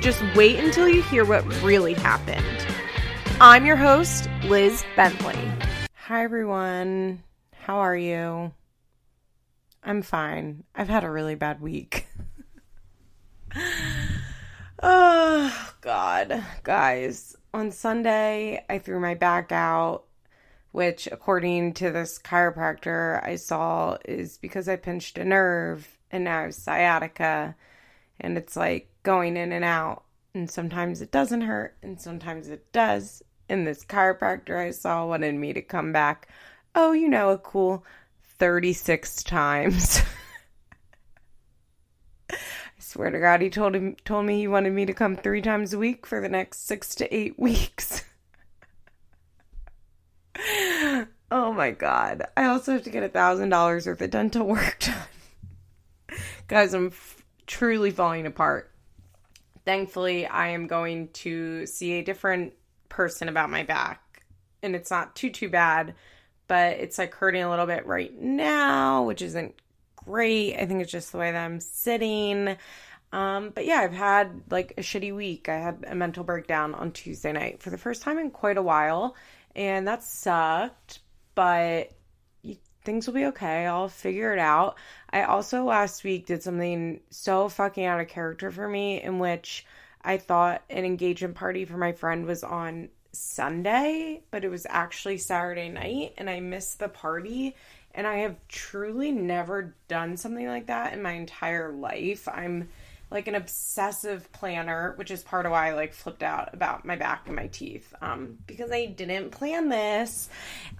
just wait until you hear what really happened. I'm your host, Liz Bentley. Hi, everyone. How are you? I'm fine. I've had a really bad week. oh, God. Guys, on Sunday, I threw my back out, which, according to this chiropractor I saw, is because I pinched a nerve and now I have sciatica. And it's like going in and out. And sometimes it doesn't hurt, and sometimes it does. And this chiropractor I saw wanted me to come back, oh, you know, a cool 36 times. I swear to God, he told him told me he wanted me to come three times a week for the next six to eight weeks. oh my God! I also have to get a thousand dollars worth of dental work done, guys. I'm f- truly falling apart. Thankfully, I am going to see a different person about my back, and it's not too too bad, but it's like hurting a little bit right now, which isn't great. I think it's just the way that I'm sitting. Um, but yeah, I've had like a shitty week. I had a mental breakdown on Tuesday night for the first time in quite a while, and that sucked, but things will be okay. I'll figure it out. I also last week did something so fucking out of character for me in which I thought an engagement party for my friend was on Sunday, but it was actually Saturday night and I missed the party. And I have truly never done something like that in my entire life. I'm like an obsessive planner, which is part of why I like flipped out about my back and my teeth. Um, because I didn't plan this.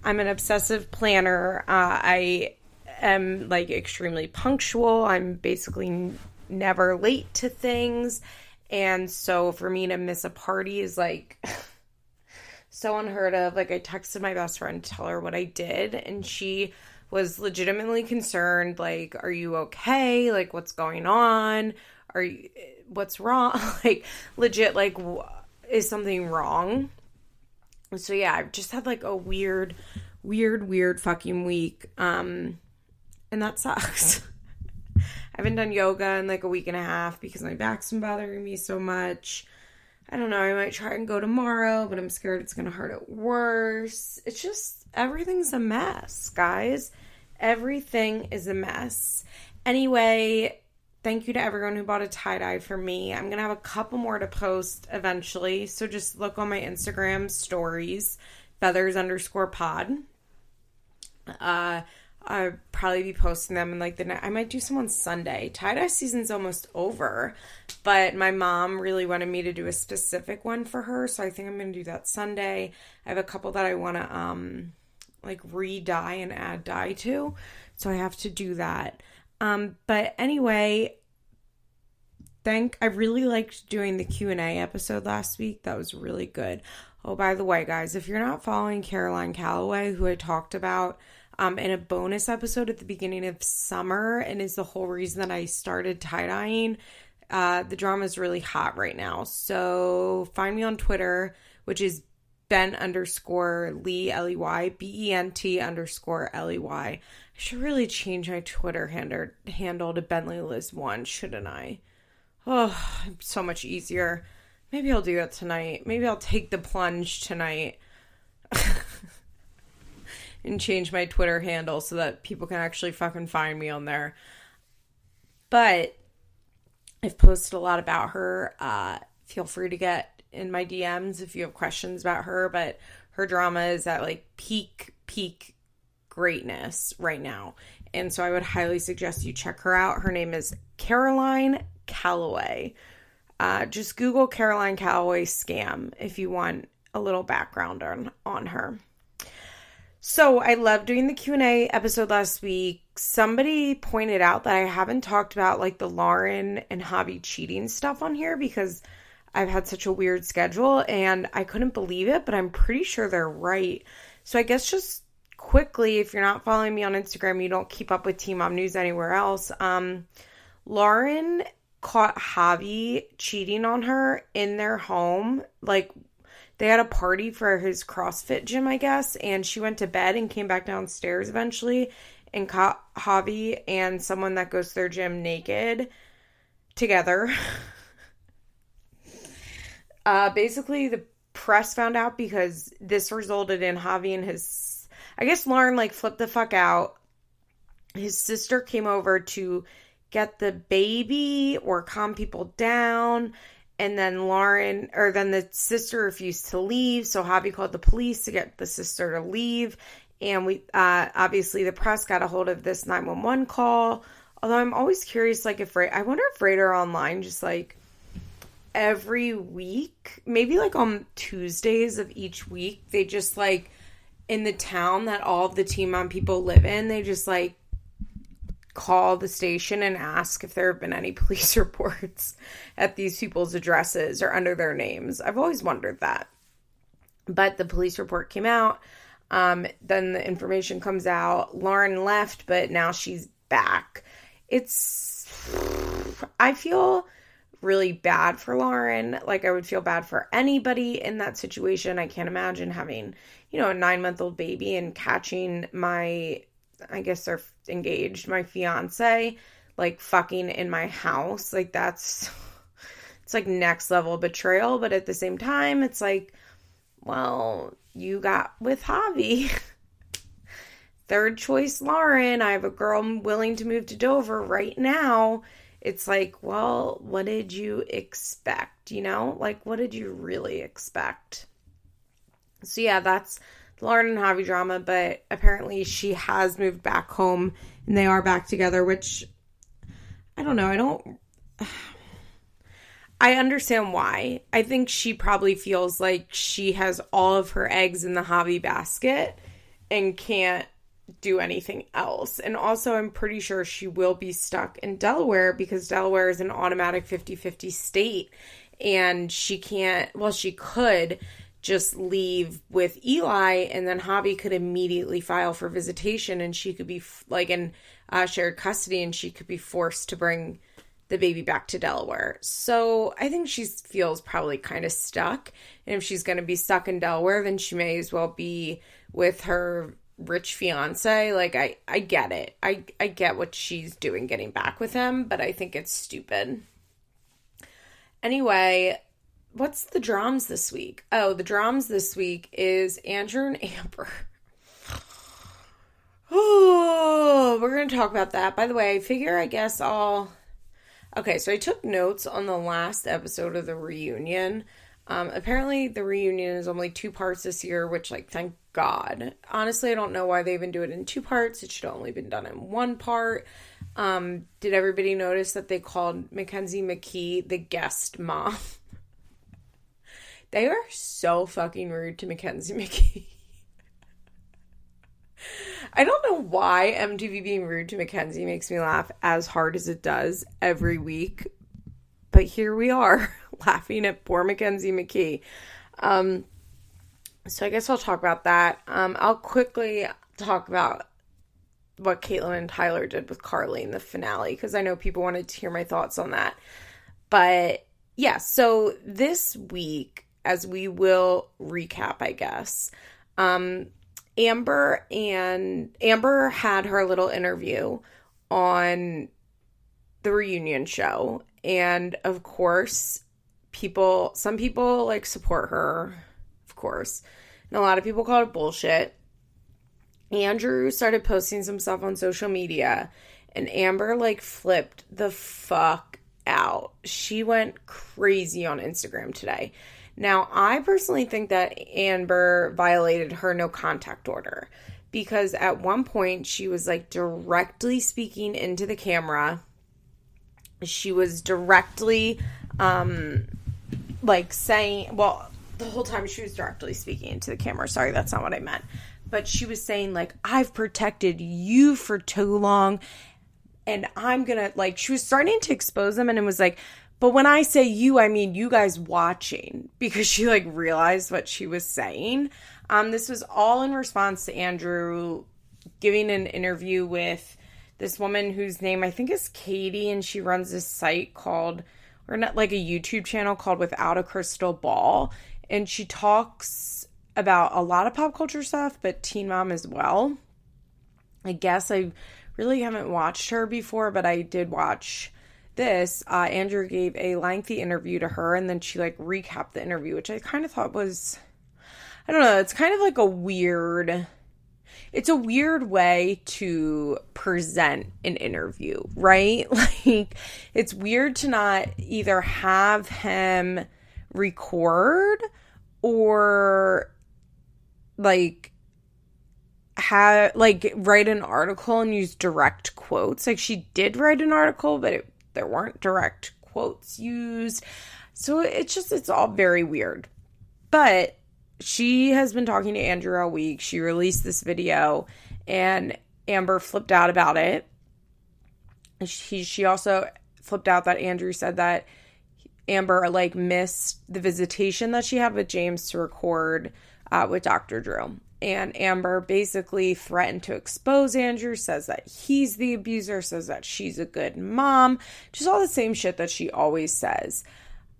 I'm an obsessive planner. Uh, I am like extremely punctual. I'm basically never late to things. And so for me to miss a party is like so unheard of. Like I texted my best friend to tell her what I did and she was legitimately concerned like are you okay? Like what's going on? Are you what's wrong? like legit like is something wrong? So yeah, I've just had like a weird weird weird fucking week. Um and that sucks. I haven't done yoga in like a week and a half because my back's been bothering me so much. I don't know, I might try and go tomorrow, but I'm scared it's gonna hurt it worse. It's just everything's a mess, guys. Everything is a mess. Anyway, thank you to everyone who bought a tie dye for me. I'm gonna have a couple more to post eventually, so just look on my Instagram stories, feathers underscore pod. Uh, I'll probably be posting them in like the night. I might do some on Sunday. Tie dye season's almost over, but my mom really wanted me to do a specific one for her, so I think I'm gonna do that Sunday. I have a couple that I want to um like re-dye and add dye to, so I have to do that. Um, but anyway, thank I really liked doing the Q&A episode last week. That was really good. Oh, by the way, guys, if you're not following Caroline Calloway, who I talked about um, in a bonus episode at the beginning of summer and is the whole reason that I started tie dyeing. Uh, the drama is really hot right now. So find me on Twitter, which is Ben underscore Lee L E Y B E N T underscore L E Y. Should really change my Twitter handle handle to Bentley Liz one, shouldn't I? Oh, so much easier. Maybe I'll do that tonight. Maybe I'll take the plunge tonight. and change my Twitter handle so that people can actually fucking find me on there. But I've posted a lot about her. Uh, feel free to get in my DMs if you have questions about her. But her drama is at like peak, peak greatness right now. And so I would highly suggest you check her out. Her name is Caroline Calloway. Uh, just Google Caroline Calloway scam if you want a little background on, on her. So I love doing the Q&A episode last week. Somebody pointed out that I haven't talked about like the Lauren and Javi cheating stuff on here because I've had such a weird schedule and I couldn't believe it, but I'm pretty sure they're right. So I guess just quickly, if you're not following me on Instagram, you don't keep up with Teen Mom News anywhere else. Um, Lauren caught Javi cheating on her in their home. Like they had a party for his CrossFit gym, I guess, and she went to bed and came back downstairs eventually and caught Javi and someone that goes to their gym naked together. uh, basically, the press found out because this resulted in Javi and his. I guess Lauren like flipped the fuck out. His sister came over to get the baby or calm people down. And then Lauren, or then the sister refused to leave. So Javi called the police to get the sister to leave. And we, uh, obviously, the press got a hold of this 911 call. Although I'm always curious, like, if, I wonder if Radar Online just like every week, maybe like on Tuesdays of each week, they just like in the town that all of the Teen Mom people live in, they just like call the station and ask if there have been any police reports at these people's addresses or under their names. I've always wondered that. But the police report came out. Um, then the information comes out. Lauren left, but now she's back. It's. I feel really bad for Lauren. Like, I would feel bad for anybody in that situation. I can't imagine having, you know, a nine month old baby and catching my I guess they're engaged, my fiance, like fucking in my house. Like that's it's like next level betrayal, but at the same time, it's like, well, you got with Javi. Third choice Lauren. I have a girl willing to move to Dover right now. It's like, well, what did you expect? You know, like, what did you really expect? So, yeah, that's Lauren and Javi drama, but apparently she has moved back home and they are back together, which I don't know. I don't. I understand why. I think she probably feels like she has all of her eggs in the Javi basket and can't do anything else. And also, I'm pretty sure she will be stuck in Delaware because Delaware is an automatic 50 50 state. And she can't, well, she could just leave with Eli, and then Javi could immediately file for visitation, and she could be like in uh, shared custody, and she could be forced to bring the baby back to Delaware. So I think she feels probably kind of stuck. And if she's going to be stuck in Delaware, then she may as well be with her rich fiance. Like I, I get it. I, I get what she's doing getting back with him, but I think it's stupid. Anyway, what's the drums this week? Oh, the drums this week is Andrew and Amber. Oh, we're to talk about that. By the way, I figure I guess I'll. Okay, so I took notes on the last episode of the reunion. Um, apparently, the reunion is only two parts this year, which, like, thank God. Honestly, I don't know why they even do it in two parts. It should have only been done in one part. Um, did everybody notice that they called Mackenzie McKee the guest mom? They are so fucking rude to Mackenzie McKee. I don't know why MTV being rude to Mackenzie makes me laugh as hard as it does every week, but here we are laughing at poor Mackenzie McKee. Um, so I guess I'll talk about that. Um, I'll quickly talk about what Catelynn and Tyler did with Carly in the finale because I know people wanted to hear my thoughts on that. But yeah, so this week as we will recap, I guess. Um, Amber and Amber had her little interview on the reunion show. And of course, people, some people like support her, of course. And a lot of people call it bullshit. Andrew started posting some stuff on social media, and Amber like flipped the fuck out. She went crazy on Instagram today. Now, I personally think that Amber violated her no contact order because at one point she was like directly speaking into the camera. She was directly um like saying, well, the whole time she was directly speaking into the camera. Sorry, that's not what I meant. But she was saying like I've protected you for too long and I'm to like she was starting to expose them and it was like But when I say you, I mean you guys watching because she like realized what she was saying. Um, this was all in response to Andrew giving an interview with this woman whose name I think is Katie, and she runs this site called, or not like a YouTube channel called Without a Crystal Ball. And she talks about a lot of pop culture stuff, but Teen Mom as well. I guess I really haven't watched her before, but I did watch this. Uh, Andrew gave a lengthy interview to her, and then she like recapped the interview, which I kind of thought was, I don't know, it's kind of like a weird. It's a weird way to present an interview, right? Like, it's weird to not either have him record or like have like write an article and use direct quotes. Like she did write an article, but it, there weren't direct quotes used. So it's just it's all very weird. But she has been talking to Andrew all week. She released this video and Amber flipped out about it. She she also flipped out that Andrew said that Amber like missed the visitation that she had with James to record uh, with Dr. Drew and Amber basically threatened to expose Andrew, says that he's the abuser, says that she's a good mom, just all the same shit that she always says.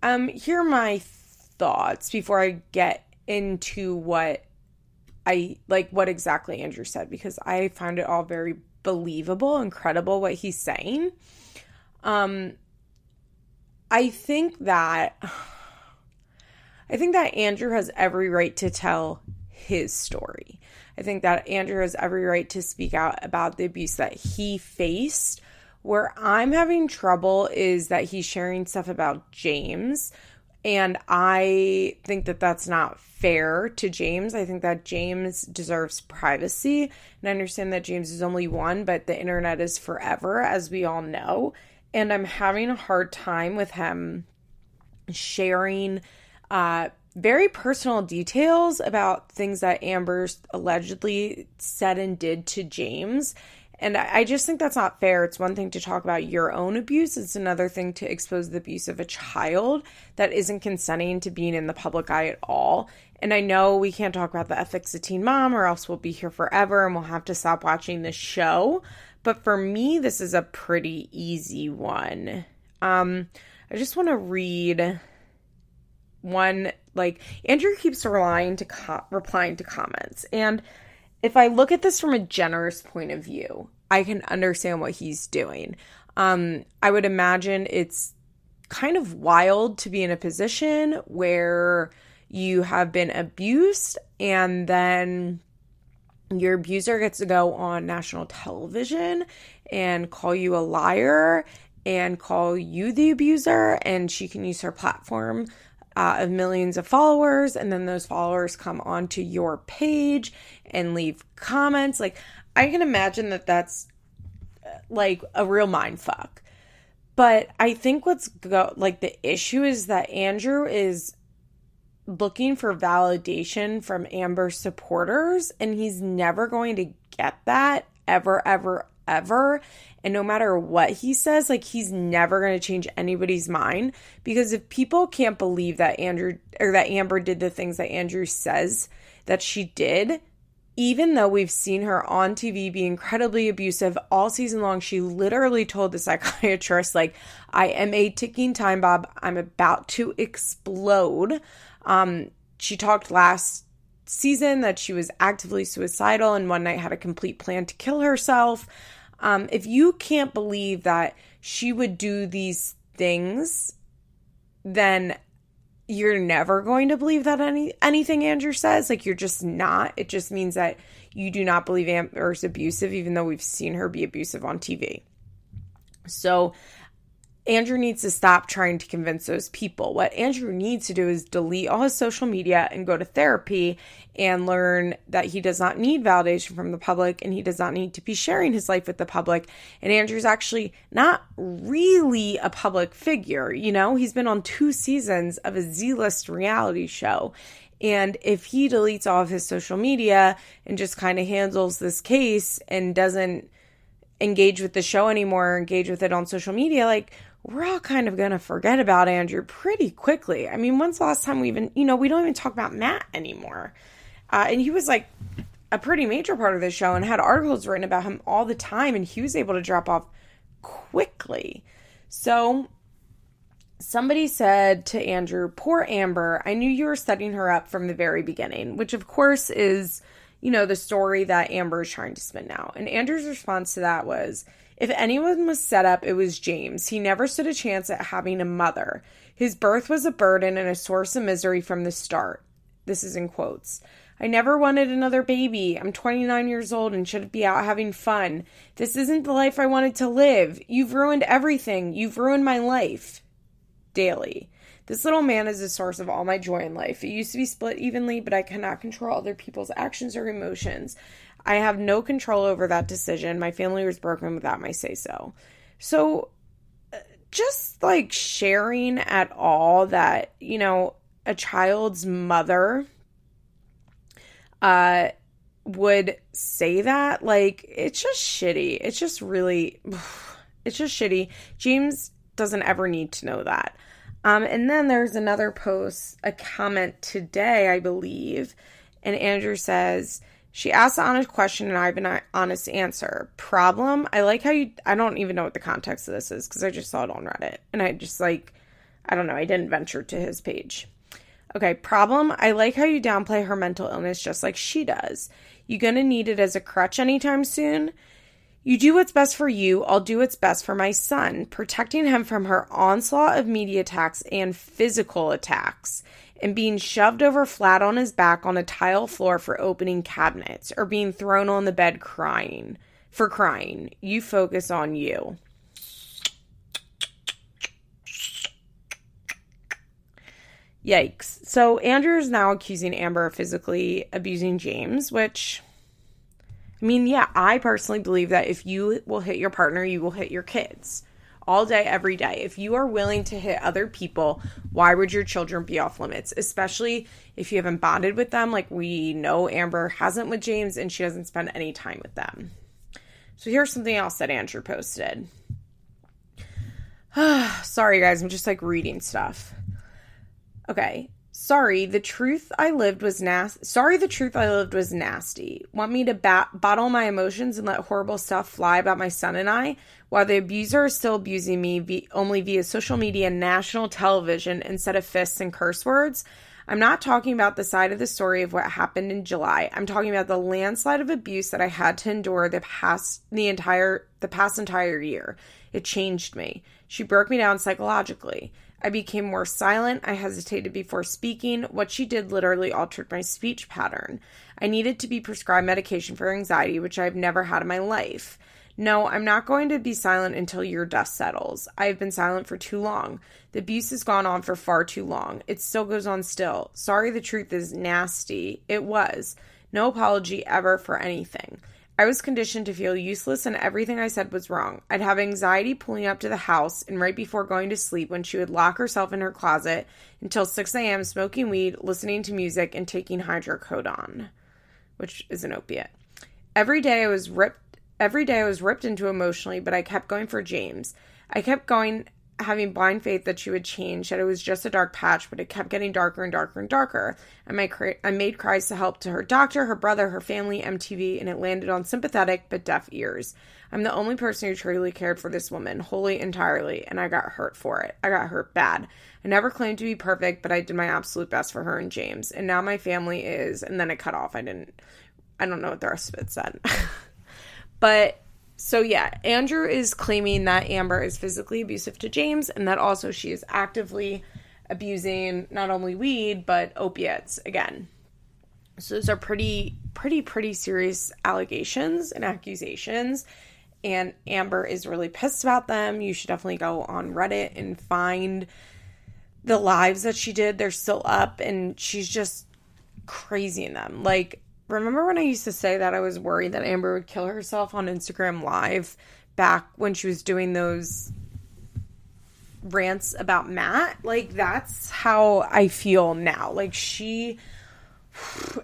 Um, here are my thoughts before I get into what I like what exactly Andrew said because I found it all very believable incredible what he's saying. Um I think that I think that Andrew has every right to tell his story. I think that Andrew has every right to speak out about the abuse that he faced. Where I'm having trouble is that he's sharing stuff about James. And I think that that's not fair to James. I think that James deserves privacy. And I understand that James is only one, but the internet is forever, as we all know. And I'm having a hard time with him sharing uh, very personal details about things that Amber's allegedly said and did to James. And I just think that's not fair. It's one thing to talk about your own abuse, it's another thing to expose the abuse of a child that isn't consenting to being in the public eye at all. And I know we can't talk about the ethics of Teen Mom or else we'll be here forever and we'll have to stop watching the show. But for me, this is a pretty easy one. Um, I just want to read one like Andrew keeps relying to co- replying to comments. And if I look at this from a generous point of view, I can understand what he's doing. Um, I would imagine it's kind of wild to be in a position where you have been abused and then your abuser gets to go on national television and call you a liar and call you the abuser and she can use her platform uh, of millions of followers, and then those followers come onto your page and leave comments. Like, I can imagine that that's uh, like a real mind fuck. But I think what's go like the issue is that Andrew is looking for validation from Amber supporters, and he's never going to get that ever, ever, ever. And no matter what he says, like he's never going to change anybody's mind because if people can't believe that Andrew or that Amber did the things that Andrew says that she did, even though we've seen her on TV be incredibly abusive all season long, she literally told the psychiatrist, like, I am a ticking time bomb. I'm about to explode. Um, she talked last season that she was actively suicidal and one night had a complete plan to kill herself. Um, if you can't believe that she would do these things, then you're never going to believe that any anything Andrew says. Like you're just not. It just means that you do not believe Amber's abusive, even though we've seen her be abusive on TV. So Andrew needs to stop trying to convince those people. What Andrew needs to do is delete all his social media and go to therapy and learn that he does not need validation from the public and he does not need to be sharing his life with the public. And Andrew's actually not really a public figure. You know, he's been on two seasons of a Z list reality show. And if he deletes all of his social media and just kind of handles this case and doesn't engage with the show anymore, or engage with it on social media, like we're all kind of going to forget about Andrew pretty quickly. I mean, when's the last time we even, you know, we don't even talk about Matt anymore. Uh, and he was like a pretty major part of the show and had articles written about him all the time, and he was able to drop off quickly. So somebody said to Andrew, Poor Amber, I knew you were setting her up from the very beginning, which of course is, you know, the story that Amber is trying to spin now. And Andrew's response to that was, if anyone was set up, it was James. He never stood a chance at having a mother. His birth was a burden and a source of misery from the start. This is in quotes. I never wanted another baby. I'm 29 years old and should be out having fun. This isn't the life I wanted to live. You've ruined everything. You've ruined my life. Daily. This little man is the source of all my joy in life. It used to be split evenly, but I cannot control other people's actions or emotions. I have no control over that decision. My family was broken without my say so. So, uh, just like sharing at all that, you know, a child's mother uh would say that like it's just shitty it's just really it's just shitty james doesn't ever need to know that um and then there's another post a comment today i believe and andrew says she asked an honest question and I have an honest answer. Problem, I like how you, I don't even know what the context of this is because I just saw it on Reddit. And I just like, I don't know, I didn't venture to his page. Okay, problem, I like how you downplay her mental illness just like she does. You gonna need it as a crutch anytime soon? You do what's best for you, I'll do what's best for my son, protecting him from her onslaught of media attacks and physical attacks and being shoved over flat on his back on a tile floor for opening cabinets or being thrown on the bed crying for crying. You focus on you. Yikes. So Andrew is now accusing Amber of physically abusing James, which I mean, yeah, I personally believe that if you will hit your partner, you will hit your kids all day, every day. If you are willing to hit other people, why would your children be off limits? Especially if you haven't bonded with them, like we know Amber hasn't with James and she doesn't spend any time with them. So here's something else that Andrew posted. Sorry, guys, I'm just like reading stuff. Okay. Sorry, the truth I lived was nasty. Sorry, the truth I lived was nasty. Want me to bat- bottle my emotions and let horrible stuff fly about my son and I, while the abuser is still abusing me via, only via social media and national television instead of fists and curse words? I'm not talking about the side of the story of what happened in July. I'm talking about the landslide of abuse that I had to endure the past the entire the past entire year. It changed me. She broke me down psychologically. I became more silent. I hesitated before speaking. What she did literally altered my speech pattern. I needed to be prescribed medication for anxiety, which I've never had in my life. No, I'm not going to be silent until your dust settles. I have been silent for too long. The abuse has gone on for far too long. It still goes on still. Sorry, the truth is nasty. It was. No apology ever for anything. I was conditioned to feel useless and everything I said was wrong. I'd have anxiety pulling up to the house and right before going to sleep when she would lock herself in her closet until 6 a.m. smoking weed, listening to music, and taking hydrocodone, which is an opiate. Every day I was ripped every day I was ripped into emotionally, but I kept going for James. I kept going having blind faith that she would change, that it was just a dark patch, but it kept getting darker and darker and darker. I made, I made cries to help to her doctor, her brother, her family, MTV, and it landed on sympathetic but deaf ears. I'm the only person who truly cared for this woman, wholly, entirely, and I got hurt for it. I got hurt bad. I never claimed to be perfect, but I did my absolute best for her and James. And now my family is, and then it cut off. I didn't, I don't know what the rest of it said. but so yeah, Andrew is claiming that Amber is physically abusive to James and that also she is actively abusing not only weed but opiates again. So those are pretty pretty pretty serious allegations and accusations and Amber is really pissed about them. You should definitely go on Reddit and find the lives that she did. They're still up and she's just crazy in them. Like Remember when I used to say that I was worried that Amber would kill herself on Instagram Live back when she was doing those rants about Matt? Like, that's how I feel now. Like, she.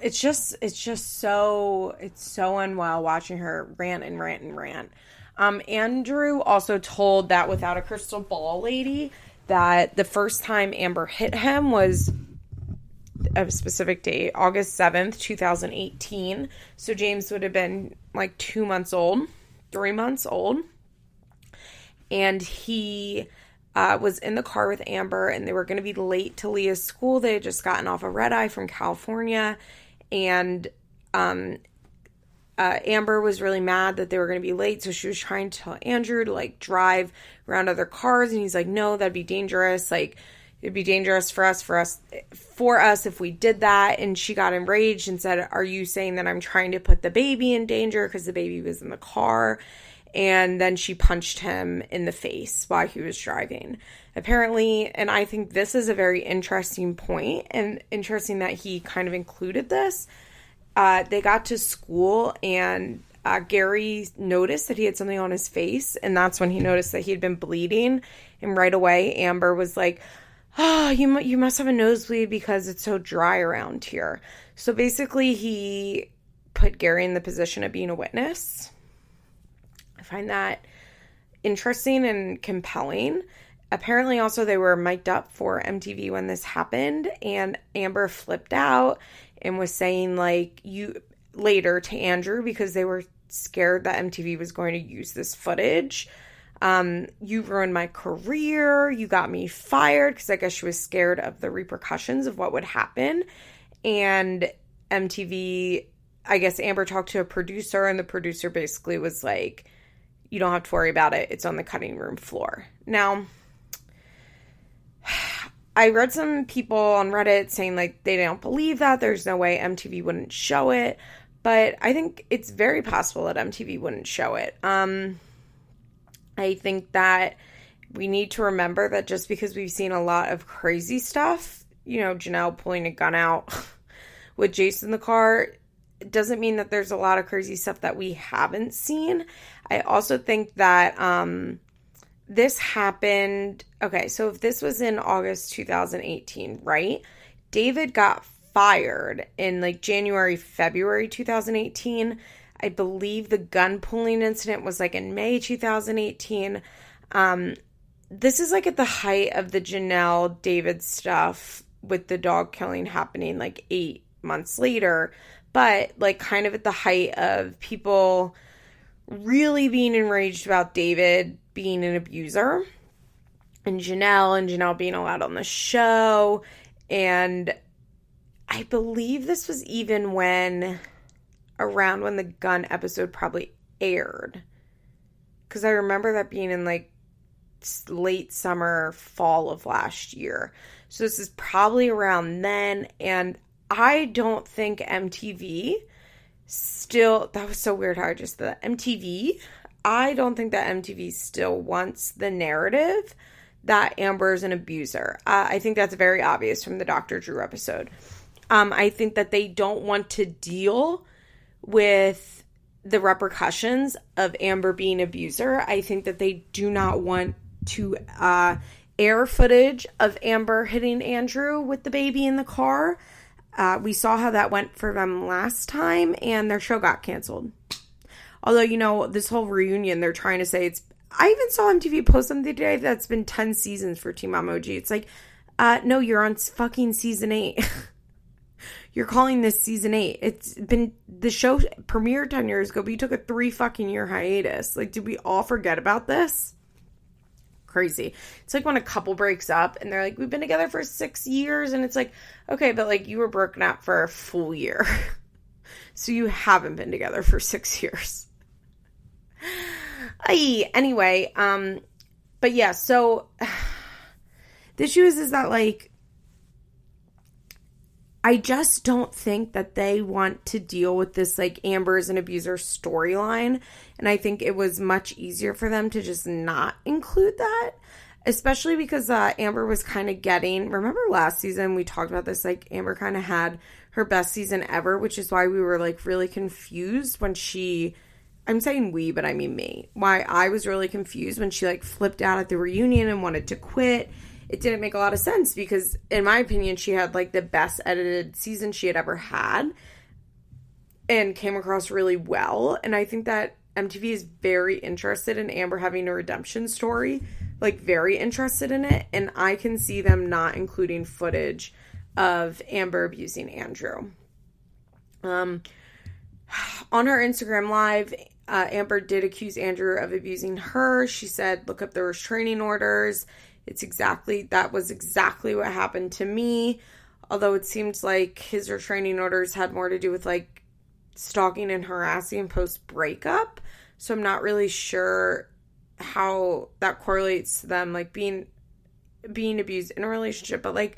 It's just, it's just so, it's so unwell watching her rant and rant and rant. Um, Andrew also told that without a crystal ball lady that the first time Amber hit him was a specific date, August 7th, 2018. So James would have been like two months old, three months old. And he uh, was in the car with Amber and they were going to be late to Leah's school. They had just gotten off a red eye from California. And um, uh, Amber was really mad that they were going to be late, so she was trying to tell Andrew to like drive around other cars, and he's like, "No, that'd be dangerous. Like, it'd be dangerous for us, for us, for us if we did that." And she got enraged and said, "Are you saying that I'm trying to put the baby in danger because the baby was in the car?" And then she punched him in the face while he was driving. Apparently, and I think this is a very interesting point, and interesting that he kind of included this uh, they got to school and uh, Gary noticed that he had something on his face, and that's when he noticed that he had been bleeding. And right away, Amber was like, "Oh, you you must have a nosebleed because it's so dry around here." So basically, he put Gary in the position of being a witness. I find that interesting and compelling. Apparently, also they were mic'd up for MTV when this happened, and Amber flipped out and was saying like you later to Andrew because they were scared that MTV was going to use this footage. Um, you ruined my career. You got me fired because I guess she was scared of the repercussions of what would happen. And MTV, I guess Amber talked to a producer, and the producer basically was like, You don't have to worry about it. It's on the cutting room floor. Now, I read some people on Reddit saying like they don't believe that. There's no way MTV wouldn't show it. But I think it's very possible that MTV wouldn't show it. Um, I think that we need to remember that just because we've seen a lot of crazy stuff, you know, Jenelle pulling a gun out with Jason in the car, doesn't mean that there's a lot of crazy stuff that we haven't seen. I also think that um, this happened. Okay, so if this was in August 2018, right? David got fired in like January, February 2018. I believe the gun pulling incident was like in May 2018. Um, this is like at the height of the Jenelle David stuff with the dog killing happening like eight months later, but like kind of at the height of people really being enraged about David being an abuser and Jenelle and Jenelle being allowed on the show. And I believe this was even when around when the gun episode probably aired. Because I remember that being in like late summer, fall of last year. So this is probably around then. And I don't think MTV still, that was so weird how I just, the MTV, I don't think that MTV still wants the narrative that Amber is an abuser. Uh, I think that's very obvious from the Dr. Drew episode. Um, I think that they don't want to deal with the repercussions of Amber being abuser. I think that they do not want to uh, air footage of Amber hitting Andrew with the baby in the car. Uh, we saw how that went for them last time, and their show got canceled. Although, you know, this whole reunion, they're trying to say it's. I even saw MTV post something today that's been 10 seasons for Teen Mom OG. It's like, uh, no, you're on fucking season eight. you're calling this season eight. It's been the show premiered 10 years ago, but you took a three fucking year hiatus. Like, did we all forget about this? Crazy. It's like when a couple breaks up and they're like, we've been together for six years. And it's like, okay, but like you were broken up for a full year. so you haven't been together for six years. Aye, anyway, um, but yeah, so the issue is, is that like, I just don't think that they want to deal with this like Amber is an abuser storyline. And I think it was much easier for them to just not include that. Especially because uh, Amber was kind of getting, remember last season we talked about this? Like, Amber kind of had her best season ever, which is why we were like really confused when she I'm saying we, but I mean me. Why I was really confused when she like flipped out at the reunion and wanted to quit. It didn't make a lot of sense because, in my opinion, she had like the best edited season she had ever had and came across really well. And I think that MTV is very interested in Amber having a redemption story, like very interested in it, and I can see them not including footage of Amber abusing Andrew. Um, on her Instagram live, uh, Amber did accuse Andrew of abusing her. She said, "Look up the restraining orders." It's exactly that was exactly what happened to me. Although it seems like his restraining orders had more to do with like stalking and harassing post breakup. So I'm not really sure how that correlates to them like being being abused in a relationship, but like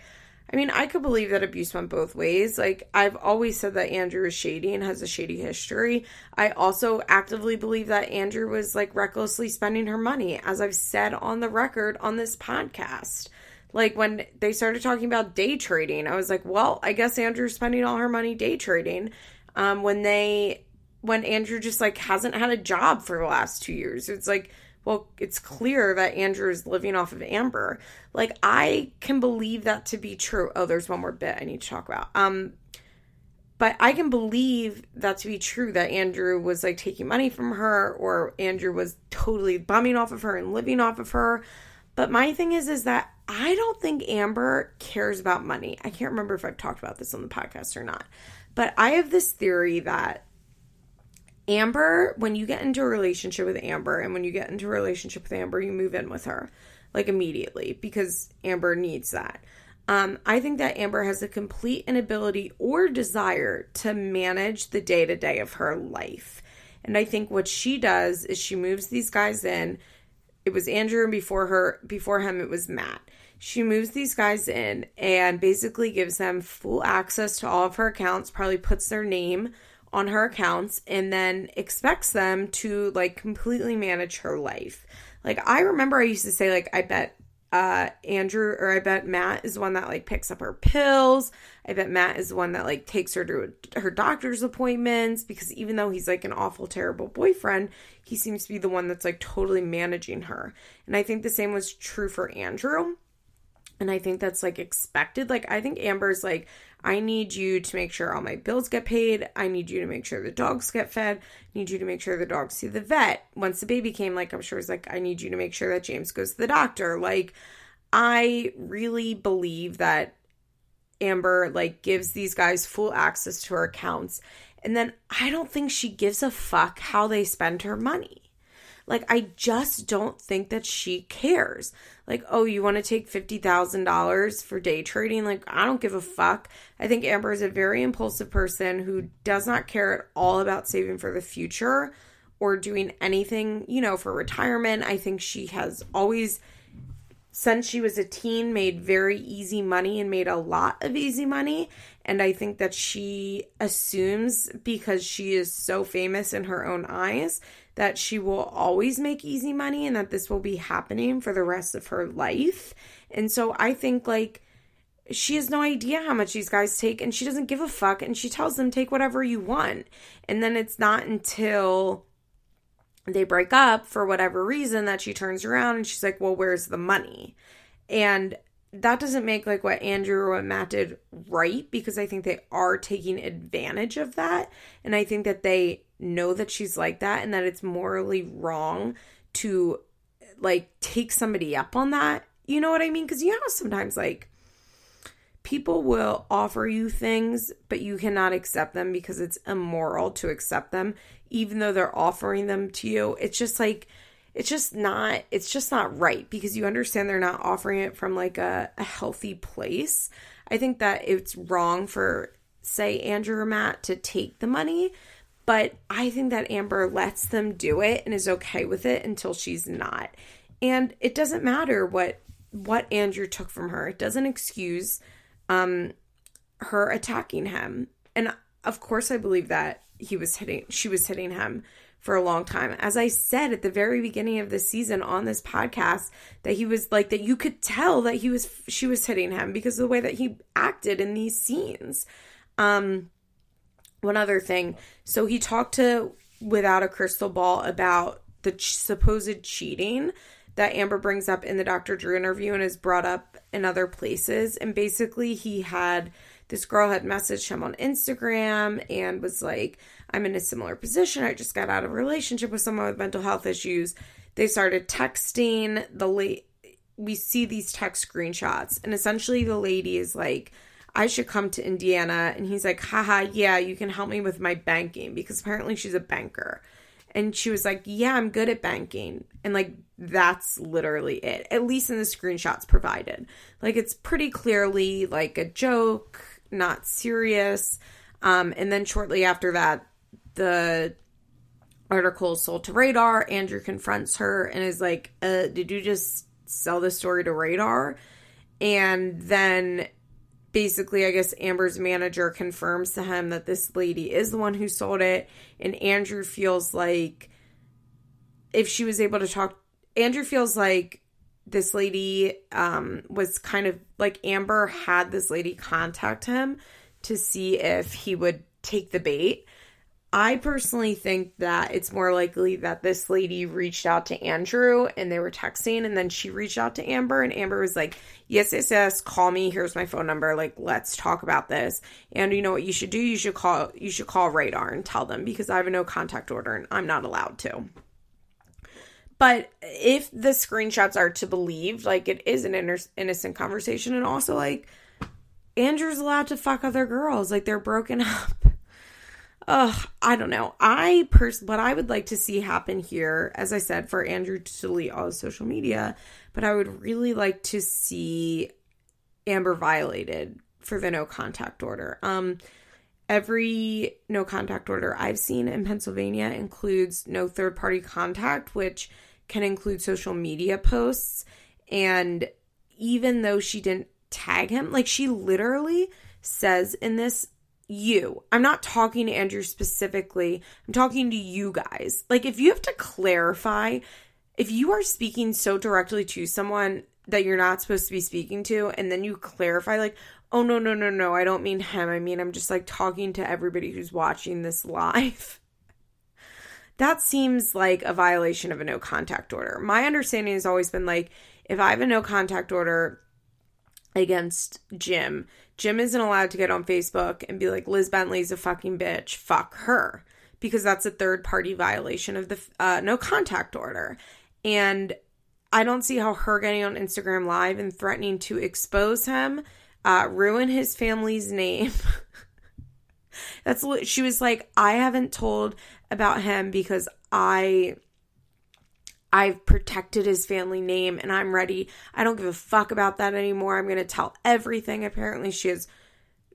I mean, I could believe that abuse went both ways. Like, I've always said that Andrew is shady and has a shady history. I also actively believe that Andrew was like recklessly spending her money, as I've said on the record on this podcast. Like, when they started talking about day trading, I was like, well, I guess Andrew's spending all her money day trading. Um, when they, when Andrew just like hasn't had a job for the last two years, it's like, well, it's clear that Andrew is living off of Amber. Like, I can believe that to be true. Oh, there's one more bit I need to talk about. Um, but I can believe that to be true that Andrew was like taking money from her or Andrew was totally bumming off of her and living off of her. But my thing is is that I don't think Amber cares about money. I can't remember if I've talked about this on the podcast or not. But I have this theory that Amber, when you get into a relationship with Amber, and when you get into a relationship with Amber, you move in with her like immediately because Amber needs that. Um, I think that Amber has a complete inability or desire to manage the day to day of her life. And I think what she does is she moves these guys in. It was Andrew, and before her, before him, it was Matt. She moves these guys in and basically gives them full access to all of her accounts, probably puts their name on her accounts and then expects them to like completely manage her life. Like I remember I used to say like I bet uh Andrew or I bet Matt is one that like picks up her pills. I bet Matt is one that like takes her to her doctor's appointments because even though he's like an awful terrible boyfriend, he seems to be the one that's like totally managing her. And I think the same was true for Andrew. And I think that's like expected. Like I think Amber's like I need you to make sure all my bills get paid. I need you to make sure the dogs get fed. I need you to make sure the dogs see the vet. Once the baby came, like, I'm sure it's like, I need you to make sure that James goes to the doctor. Like, I really believe that Amber, like, gives these guys full access to her accounts. And then I don't think she gives a fuck how they spend her money. Like, I just don't think that she cares. Like, oh, you want to take $50,000 for day trading? Like, I don't give a fuck. I think Amber is a very impulsive person who does not care at all about saving for the future or doing anything, you know, for retirement. I think she has always since she was a teen made very easy money and made a lot of easy money and i think that she assumes because she is so famous in her own eyes that she will always make easy money and that this will be happening for the rest of her life. And so I think like she has no idea how much these guys take and she doesn't give a fuck and she tells them take whatever you want. And then it's not until they break up for whatever reason that she turns around and she's like, "Well, where's the money?" And that doesn't make like what Andrew or what Matt did right because I think they are taking advantage of that. And I think that they know that she's like that and that it's morally wrong to like take somebody up on that. You know what I mean? Because you know sometimes like people will offer you things, but you cannot accept them because it's immoral to accept them, even though they're offering them to you. It's just like it's just not it's just not right because you understand they're not offering it from like a, a healthy place. I think that it's wrong for say Andrew or Matt to take the money but I think that Amber lets them do it and is okay with it until she's not. And it doesn't matter what what Andrew took from her. It doesn't excuse um her attacking him. And of course I believe that he was hitting she was hitting him for a long time. As I said at the very beginning of the season on this podcast that he was like that you could tell that he was she was hitting him because of the way that he acted in these scenes. Um one other thing. So he talked to Without a Crystal Ball about the ch- supposed cheating that Amber brings up in the Dr. Drew interview and is brought up in other places. And basically, he had this girl had messaged him on Instagram and was like, I'm in a similar position. I just got out of a relationship with someone with mental health issues. They started texting. The late we see these text screenshots, and essentially the lady is like, I should come to Indiana. And he's like, haha, yeah, you can help me with my banking because apparently she's a banker. And she was like, Yeah, I'm good at banking. And like, that's literally it, at least in the screenshots provided. Like, it's pretty clearly like a joke, not serious. Um, and then shortly after that, the article is sold to Radar. Andrew confronts her and is like, uh, Did you just sell the story to Radar? And then basically, I guess Amber's manager confirms to him that this lady is the one who sold it. And Andrew feels like if she was able to talk, Andrew feels like this lady um, was kind of like Amber had this lady contact him to see if he would take the bait. I personally think that it's more likely that this lady reached out to Andrew and they were texting, and then she reached out to Amber, and Amber was like, Yes, yes, yes, call me. Here's my phone number. Like, let's talk about this. And you know what you should do? You should call you should call Radar and tell them because I have a no contact order and I'm not allowed to. But if the screenshots are to believe, like it is an innocent conversation, and also like Andrew's allowed to fuck other girls, like they're broken up Ugh, I don't know. I pers what I would like to see happen here, as I said, for Andrew to delete all his social media, but I would really like to see Amber violated for the no contact order. Um, every no contact order I've seen in Pennsylvania includes no third party contact, which can include social media posts. And even though she didn't tag him, like she literally says in this you. I'm not talking to Andrew specifically. I'm talking to you guys. Like, if you have to clarify, if you are speaking so directly to someone that you're not supposed to be speaking to, and then you clarify, like, oh, no, no, no, no, I don't mean him. I mean, I'm just like talking to everybody who's watching this live. that seems like a violation of a no contact order. My understanding has always been like, if I have a no contact order against Jim, Jim isn't allowed to get on Facebook and be like, Liz Bentley's a fucking bitch, fuck her, because that's a third party violation of the uh, no contact order. And I don't see how her getting on Instagram Live and threatening to expose him, uh, ruin his family's name. that's she was like, I haven't told about him because I I've protected his family name and I'm ready. I don't give a fuck about that anymore. I'm going to tell everything. Apparently, she has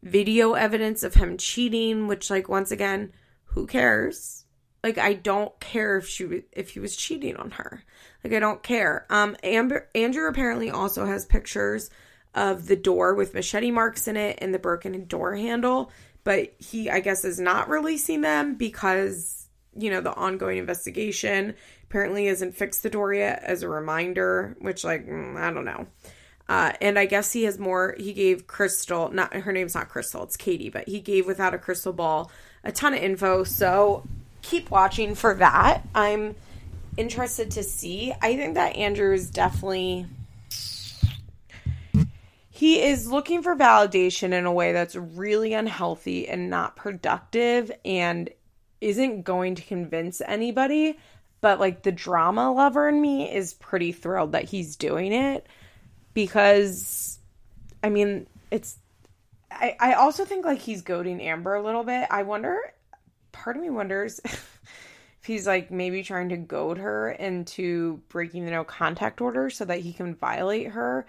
video evidence of him cheating, which, like, once again, who cares? Like, I don't care if she if he was cheating on her. Like, I don't care. Um, Amber Andrew apparently also has pictures of the door with machete marks in it and the broken door handle, but he, I guess, is not releasing them because you know the ongoing investigation apparently isn't fixed the door yet as a reminder, which, like, mm, I don't know. Uh, and I guess he has more. He gave Crystal, not her name's not Crystal, it's Katie, but he gave without a crystal ball a ton of info. So keep watching for that. I'm interested to see. I think that Andrew is definitely. He is looking for validation in a way that's really unhealthy and not productive and isn't going to convince anybody but like the drama lover in me is pretty thrilled that he's doing it because I mean, it's I I also think like he's goading Amber a little bit. I wonder part of me wonders if he's like maybe trying to goad her into breaking the no contact order so that he can violate her.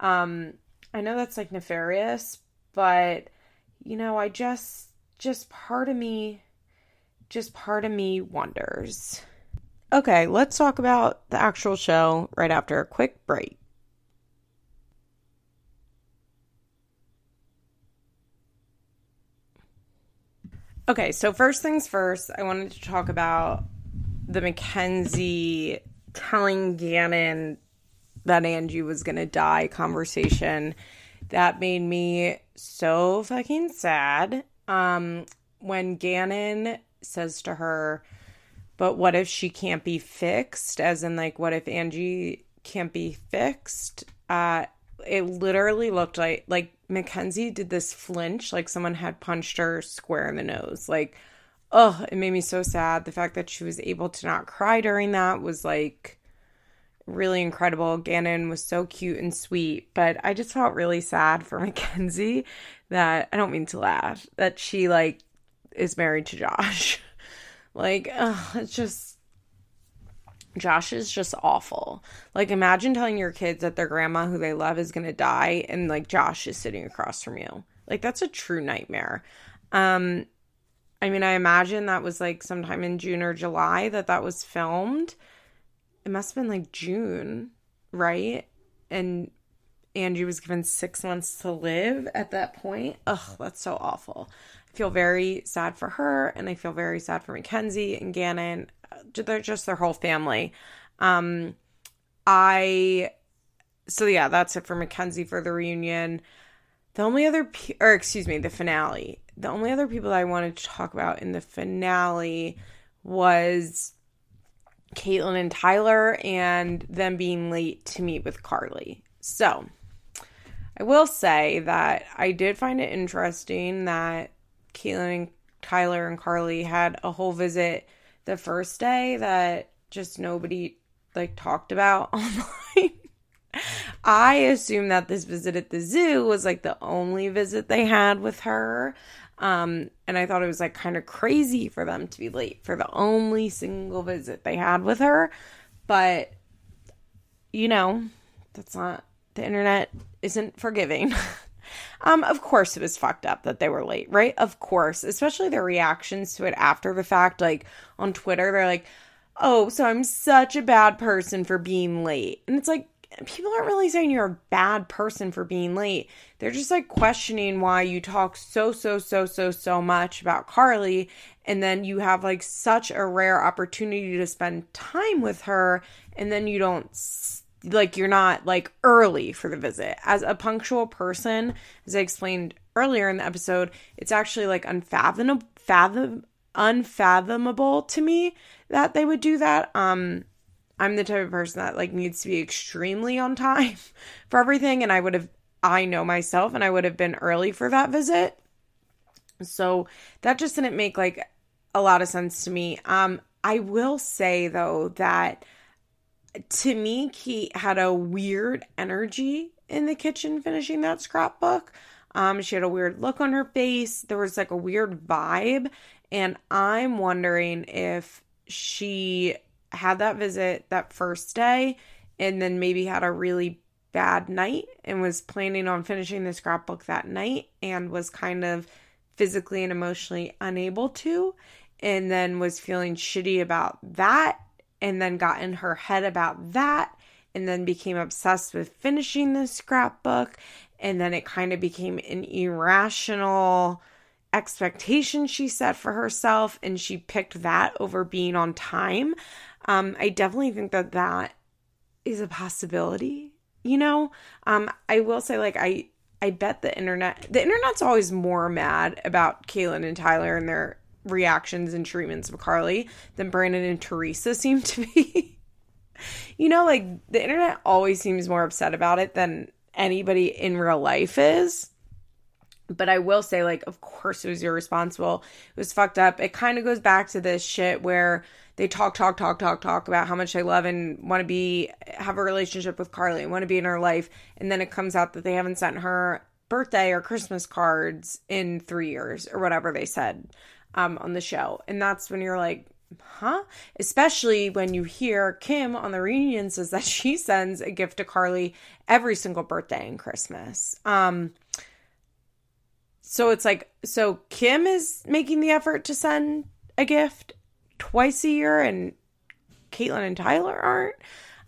Um I know that's like nefarious, but you know, I just just part of me just part of me wonders. Okay, let's talk about the actual show right after a quick break. Okay, so first things first, I wanted to talk about the Mackenzie telling Gannon that Angie was going to die conversation. That made me so fucking sad. Um, when Gannon says to her, but what if she can't be fixed? As in, like, what if Angie can't be fixed. Uh, it literally looked like like Mackenzie did this flinch, like someone had punched her square in the nose. Like, oh, it made me so sad. The fact that she was able to not cry during that was like really incredible. Gannon was so cute and sweet, but I just felt really sad for Mackenzie that I don't mean to laugh that she like is married to Josh. like, ugh, it's just Josh is just awful. Like, imagine telling your kids that their grandma who they love is to die and like Josh is sitting across from you. Like, that's a true nightmare. Um, I mean, I imagine that was like sometime in June or July that that was filmed. It must have been like June, right? And Angie was given six months to live at that point. Ugh, that's so awful. I feel very sad for her, and I feel very sad for Mackenzie and Gannon. They're just their whole family. Um, I so yeah, that's it for Mackenzie for the reunion. The only other, pe- or excuse me, the finale. The only other people that I wanted to talk about in the finale was Catelynn and Tyler and them being late to meet with Carly. So I will say that I did find it interesting that Catelynn and Tyler and Carly had a whole visit the first day that just nobody like talked about online. I assume that this visit at the zoo was like the only visit they had with her. Um, and I thought it was like kind of crazy for them to be late for the only single visit they had with her. But, you know, that's not the internet isn't forgiving. um, of course it was fucked up that they were late, right? Of course, especially their reactions to it after the fact. Like on Twitter, they're like, oh, so I'm such a bad person for being late. And it's like, people aren't really saying you're a bad person for being late. They're just like questioning why you talk so, so, so, so, so much about Carly. And then you have like such a rare opportunity to spend time with her. And then you don't, like, you're not like early for the visit. As a punctual person, as I explained earlier in the episode, it's actually like unfathomable, fathom, unfathomable to me that they would do that. Um, I'm the type of person that like needs to be extremely on time for everything and I would have I know myself and I would have been early for that visit. So that just didn't make like a lot of sense to me. Um I will say though that to me Kate had a weird energy in the kitchen finishing that scrapbook. Um she had a weird look on her face. There was like a weird vibe and I'm wondering if she had that visit that first day and then maybe had a really bad night and was planning on finishing the scrapbook that night and was kind of physically and emotionally unable to and then was feeling shitty about that and then got in her head about that and then became obsessed with finishing the scrapbook and then it kind of became an irrational expectation she set for herself and she picked that over being on time um, I definitely think that that is a possibility. You know, um, I will say like I I bet the internet the internet's always more mad about Catelynn and Tyler and their reactions and treatments of Carly than Brandon and Teresa seem to be. you know, like the internet always seems more upset about it than anybody in real life is. But I will say, like, of course it was irresponsible. It was fucked up. It kind of goes back to this shit where they talk, talk, talk, talk, talk about how much they love and want to be, have a relationship with Carly and want to be in her life. And then it comes out that they haven't sent her birthday or Christmas cards in three years or whatever they said um, on the show. And that's when you're like, huh? Especially when you hear Kim on the reunion says that she sends a gift to Carly every single birthday and Christmas. Um, so it's like, so Kim is making the effort to send a gift twice a year and Catelynn and Tyler aren't.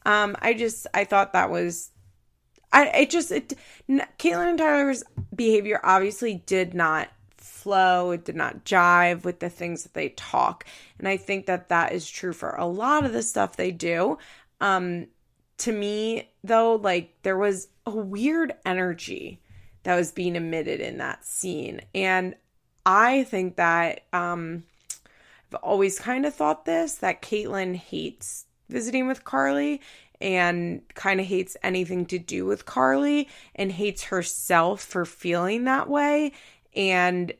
Um, I just I thought that was I it just it Catelynn and Tyler's behavior obviously did not flow, it did not jive with the things that they talk. And I think that that is true for a lot of the stuff they do. Um to me though, like there was a weird energy that was being emitted in that scene. And I think that um I've always kind of thought this that Catelynn hates visiting with Carly and kind of hates anything to do with Carly and hates herself for feeling that way and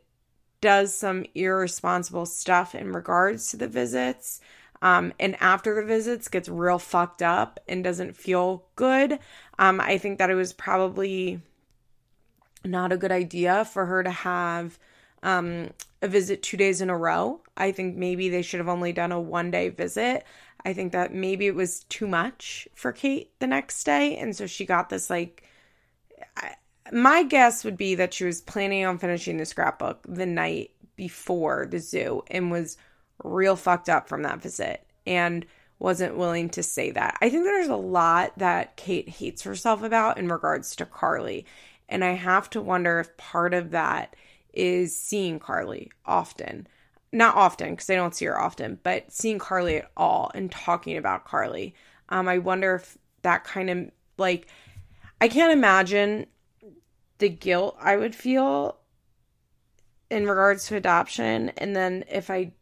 does some irresponsible stuff in regards to the visits. Um, and after the visits gets real fucked up and doesn't feel good. Um, I think that it was probably not a good idea for her to have um, a visit two days in a row. I think maybe they should have only done a one day visit. I think that maybe it was too much for Kate the next day. And so she got this like. I, my guess would be that she was planning on finishing the scrapbook the night before the zoo and was real fucked up from that visit and wasn't willing to say that. I think there's a lot that Kate hates herself about in regards to Carly. And I have to wonder if part of that is seeing Carly often. Not often, because I don't see her often, but seeing Carly at all and talking about Carly. Um, I wonder if that kind of like, I can't imagine the guilt I would feel in regards to adoption. And then if I,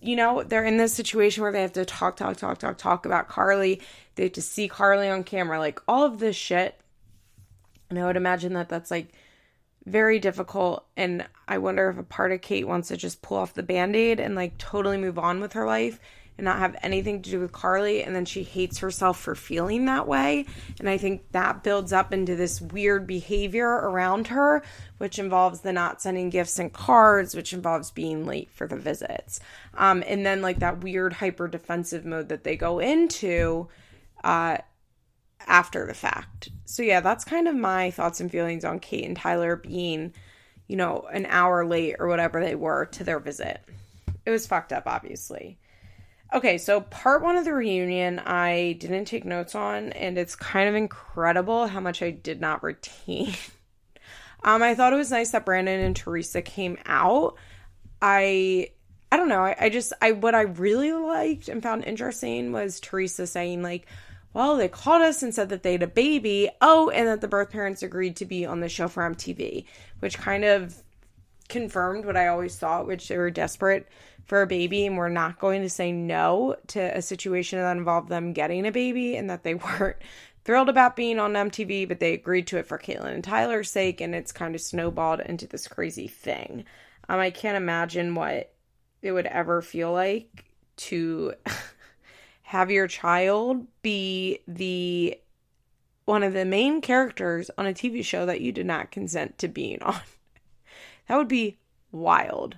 you know, they're in this situation where they have to talk, talk, talk, talk, talk about Carly. They have to see Carly on camera, like all of this shit. And I would imagine that that's like very difficult. And I wonder if a part of Kate wants to just pull off the band aid and like totally move on with her life and not have anything to do with Carly. And then she hates herself for feeling that way. And I think that builds up into this weird behavior around her, which involves the not sending gifts and cards, which involves being late for the visits. Um, and then like that weird hyper defensive mode that they go into. Uh, after the fact. So yeah, that's kind of my thoughts and feelings on Kate and Tyler being, you know, an hour late or whatever they were to their visit. It was fucked up, obviously. Okay, so part one of the reunion I didn't take notes on, and it's kind of incredible how much I did not retain. um, I thought it was nice that Brandon and Teresa came out. I I don't know, I, I just I what I really liked and found interesting was Teresa saying like, well, they called us and said that they had a baby. Oh, and that the birth parents agreed to be on the show for MTV, which kind of confirmed what I always thought, which they were desperate for a baby and we're not going to say no to a situation that involved them getting a baby and that they weren't thrilled about being on MTV, but they agreed to it for Catelynn and Tyler's sake, and it's kind of snowballed into this crazy thing. Um, I can't imagine what it would ever feel like to have your child be the one of the main characters on a TV show that you did not consent to being on. That would be wild.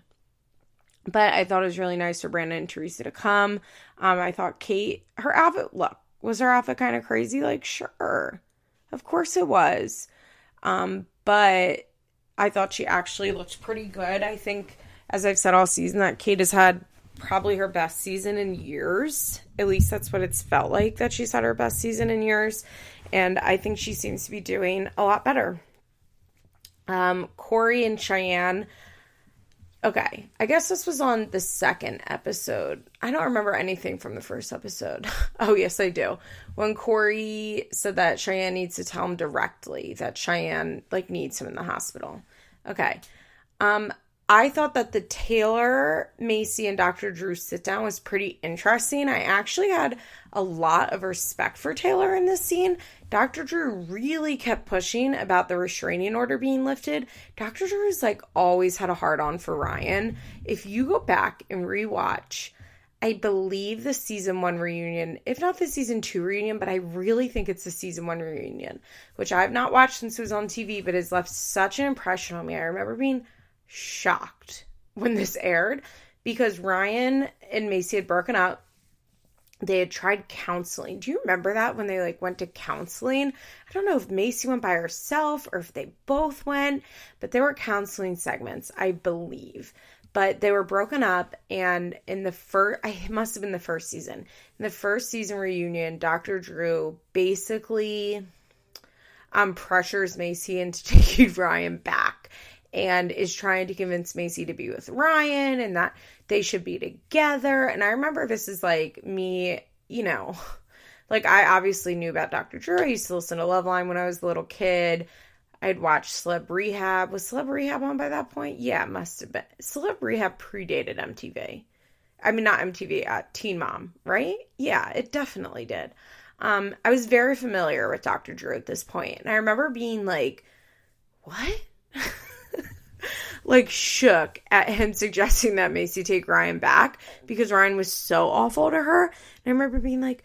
But I thought it was really nice for Brandon and Teresa to come. Um, I thought Kate, her outfit, look, was her outfit kind of crazy? Like, sure. Of course it was. Um, but I thought she actually looked pretty good. I think, as I've said all season, that Kate has had probably her best season in years. At least that's what it's felt like that she's had her best season in years. And I think she seems to be doing a lot better. Um, Corey and Cheyenne Okay, I guess this was on the second episode. I don't remember anything from the first episode. oh, yes, I do. When Corey said that Cheyenne needs to tell him directly that Cheyenne like needs him in the hospital. Okay. Um I thought that the Taylor, Macy and Dr. Drew sit down was pretty interesting. I actually had a lot of respect for Taylor in this scene. Dr. Drew really kept pushing about the restraining order being lifted. Dr. Drew's like always had a hard on for Ryan. If you go back and rewatch, I believe the season one reunion, if not the season two reunion, but I really think it's the season one reunion, which I've not watched since it was on TV, but has left such an impression on me. I remember being shocked when this aired because Ryan and Macy had broken up. They had tried counseling. Do you remember that when they like went to counseling? I don't know if Macy went by herself or if they both went, but there were counseling segments, I believe. But they were broken up, and in the first, I must have been the first season. In the first season reunion, Dr. Drew basically um pressures Macy into taking Ryan back and is trying to convince Macy to be with Ryan and that they should be together. And I remember this is like me, you know, like I obviously knew about Dr. Drew. I used to listen to Loveline when I was a little kid. I'd watched Celeb Rehab. Was Celeb Rehab on by that point? Yeah, it must have been. Celeb Rehab predated MTV. I mean, not MTV, uh, Teen Mom, right? Yeah, it definitely did. Um, I was very familiar with Dr. Drew at this point, and I remember being like, "What?" like shook at him suggesting that Macy take Ryan back because Ryan was so awful to her. And I remember being like,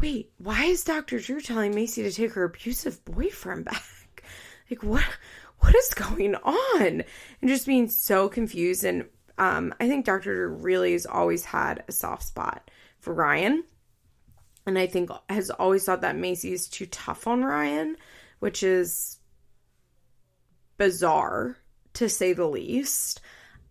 "Wait, why is Dr. Drew telling Macy to take her abusive boyfriend back? Like what?" What is going on? And just being so confused. And um, I think Dr. Drew really has always had a soft spot for Ryan and I think has always thought that Macy is too tough on Ryan, which is bizarre to say the least.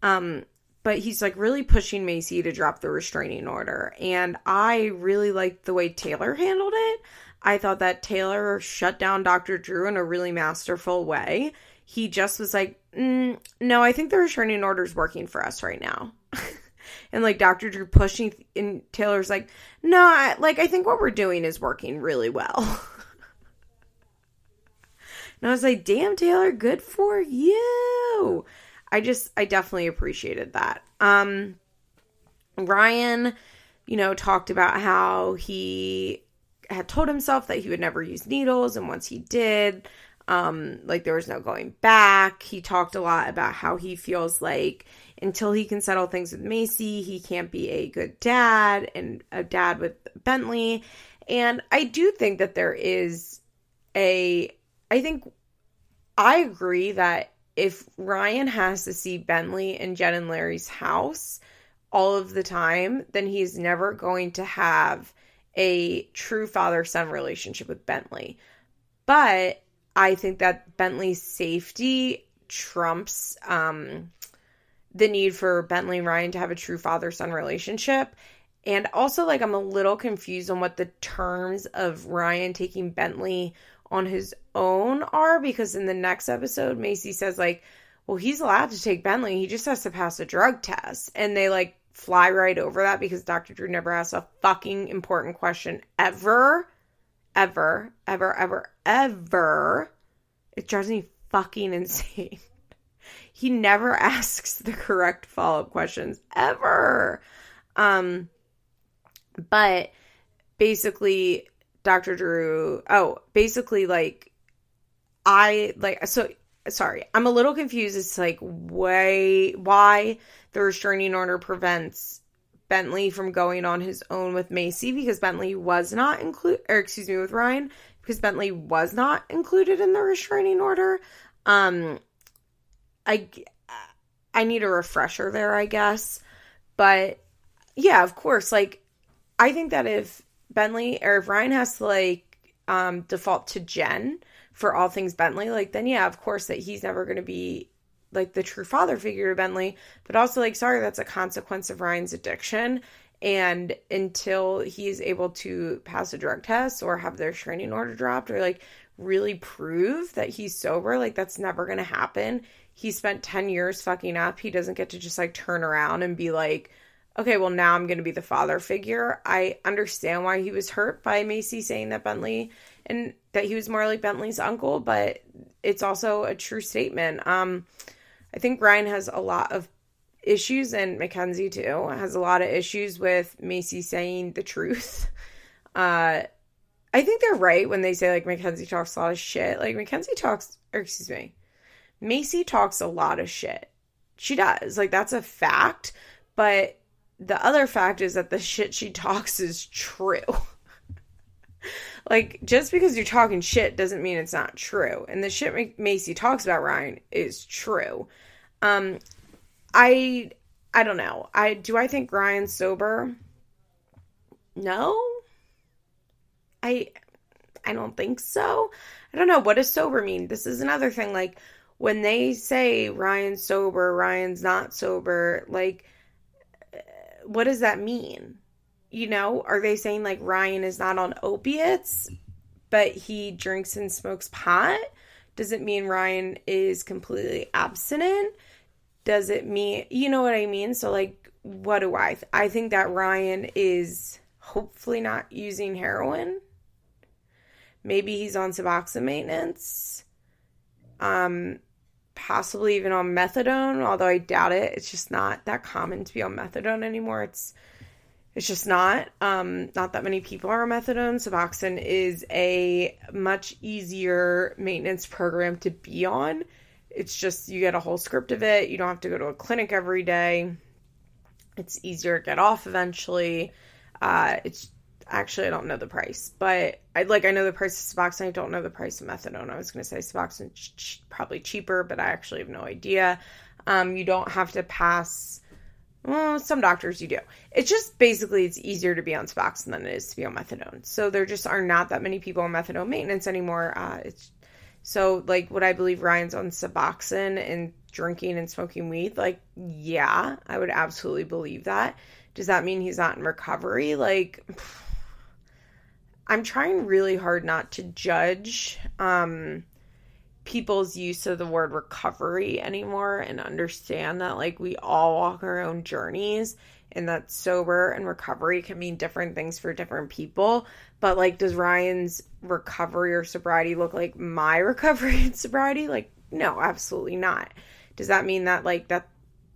Um, but he's like really pushing Macy to drop the restraining order. And I really liked the way Taylor handled it. I thought that Taylor shut down Dr. Drew in a really masterful way. He just was like, mm, no, I think the restraining order is working for us right now. and like Dr. Drew pushing and Taylor's like, "No, I, like I think what we're doing is working really well." and I was like, "Damn, Taylor, good for you." I just I definitely appreciated that. Um Ryan, you know, talked about how he had told himself that he would never use needles and once he did, um like there was no going back. He talked a lot about how he feels like until he can settle things with Macy, he can't be a good dad and a dad with Bentley. And I do think that there is a, I think I agree that if Ryan has to see Bentley and Jen and Larry's house all of the time, then he's never going to have a true father son relationship with Bentley. But I think that Bentley's safety trumps um the need for Bentley and Ryan to have a true father son relationship. And also, like, I'm a little confused on what the terms of Ryan taking Bentley on his own are because in the next episode, Macy says, like, well, he's allowed to take Bentley. He just has to pass a drug test. And they, like, fly right over that because Dr. Drew never asks a fucking important question ever, ever, ever, ever, ever. It drives me fucking insane. He never asks the correct follow up questions ever. Um, but basically, Dr. Drew, oh, basically, like, I like, so sorry, I'm a little confused to like why why the restraining order prevents Bentley from going on his own with Macy because Bentley was not included, or excuse me, with Ryan because Bentley was not included in the restraining order. Um, I I need a refresher there, I guess. But yeah, of course, like I think that if Bentley or if Ryan has to like um default to Jen for all things Bentley, like then yeah, of course that he's never going to be like the true father figure to Bentley, but also like sorry, that's a consequence of Ryan's addiction. And until he's able to pass a drug test or have their restraining order dropped or like really prove that he's sober, like that's never going to happen. He spent 10 years fucking up. He doesn't get to just like turn around and be like, okay, well, now I'm going to be the father figure. I understand why he was hurt by Macy saying that Bentley and that he was more like Bentley's uncle, but it's also a true statement. Um, I think Ryan has a lot of issues, and Mackenzie too has a lot of issues with Macy saying the truth. Uh, I think they're right when they say like Mackenzie talks a lot of shit. Like Mackenzie talks, or excuse me, Macy talks a lot of shit. She does. Like, that's a fact. But the other fact is that the shit she talks is true. like, just because you're talking shit doesn't mean it's not true. And the shit Macy talks about Ryan is true. Um, I, I don't know. I do I think Ryan's sober? No. I, I don't think so. I don't know. What does sober mean? This is another thing. Like, when they say Ryan's sober, Ryan's not sober, like, what does that mean? You know, are they saying like Ryan is not on opiates, but he drinks and smokes pot? Does it mean Ryan is completely abstinent? Does it mean, you know what I mean? So, like, what do I? Th- I think that Ryan is hopefully not using heroin. Maybe he's on Suboxone maintenance. Um, possibly even on methadone, although I doubt it. It's just not that common to be on methadone anymore. It's It's just not. Um, not that many people are on methadone. Suboxone is a much easier maintenance program to be on. It's just you get a whole script of it. You don't have to go to a clinic every day. It's easier to get off eventually. Uh, it's actually I don't know the price, but I like I know the price of Suboxone. I don't know the price of methadone. I was going to say Suboxone ch- probably cheaper, but I actually have no idea. Um, you don't have to pass well, some doctors you do. It's just basically it's easier to be on Suboxone than it is to be on methadone. So there just are not that many people on methadone maintenance anymore. Uh, it's so like would I believe Ryan's on Suboxone and drinking and smoking weed? Like yeah, I would absolutely believe that. Does that mean he's not in recovery? Like I'm trying really hard not to judge. Um people's use of the word recovery anymore and understand that like we all walk our own journeys and that sober and recovery can mean different things for different people. But like does ryan's recovery or sobriety look like my recovery and sobriety? Like no absolutely not. Does that mean that like that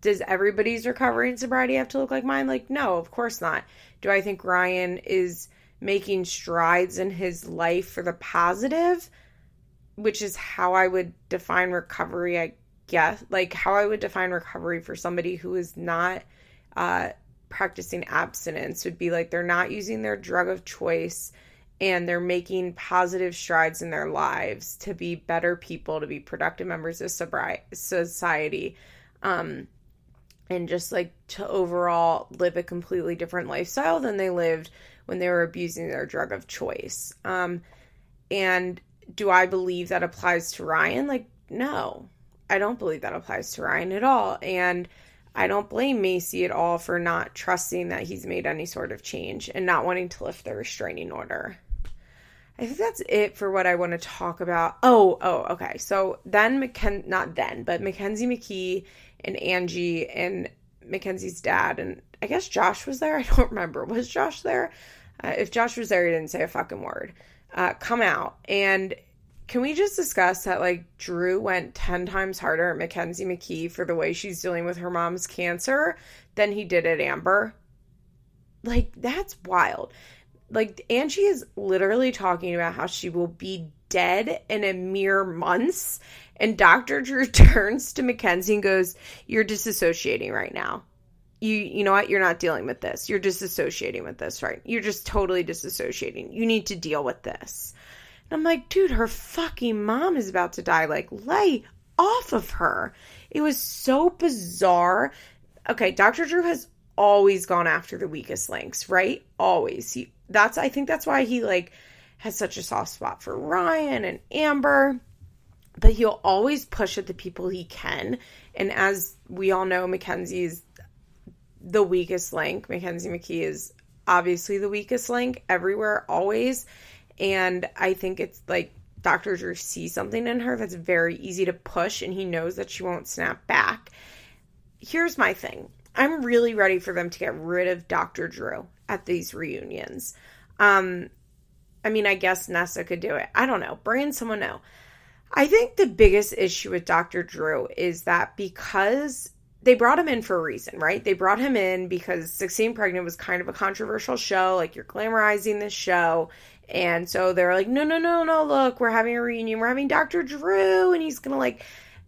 does everybody's recovery and sobriety have to look like mine? Like no of course not. Do i think ryan is making strides in his life for the positive which is how I would define recovery, I guess. Like how I would define recovery for somebody who is not uh, practicing abstinence would be like they're not using their drug of choice and they're making positive strides in their lives to be better people, to be productive members of sobri- society. Um, and just like to overall live a completely different lifestyle than they lived when they were abusing their drug of choice. Um, and do I believe that applies to Ryan? Like, no, I don't believe that applies to Ryan at all. And I don't blame Macy at all for not trusting that he's made any sort of change and not wanting to lift the restraining order. I think that's it for what I want to talk about. Oh, oh, okay. So then Macken not then, but Mackenzie McKee and Angie and Mackenzie's dad and I guess Josh was there. I don't remember. Was Josh there? Uh, if Josh was there, he didn't say a fucking word uh, come out. And can we just discuss that like Drew went 10 times harder at Mackenzie McKee for the way she's dealing with her mom's cancer than he did at Amber? Like, that's wild. Like, Angie is literally talking about how she will be dead in a mere months. And Dr. Drew turns to Mackenzie and goes, You're disassociating right now you you know what? You're not dealing with this. You're disassociating with this right? You're just totally disassociating. You need to deal with this. And i'm like dude her fucking mom is about to die. Like lay off of her. It was so bizarre. Okay dr drew has always gone after the weakest links right? Always. He that's i think that's why he like has such a soft spot for ryan and amber. But he'll always push at the people he can. And as we all know mackenzie's the weakest link. Mackenzie McKee is obviously the weakest link everywhere, always. And I think it's like Dr. Drew sees something in her that's very easy to push, and he knows that she won't snap back. Here's my thing I'm really ready for them to get rid of Dr. Drew at these reunions. Um, I mean, I guess Nessa could do it. I don't know. Bring in someone new. I think the biggest issue with Dr. Drew is that because they brought him in for a reason, right? They brought him in because 16 Pregnant was kind of a controversial show. Like, you're glamorizing this show. And so they're like, no, no, no, no, look, we're having a reunion. We're having Dr. Drew, and he's going to, like,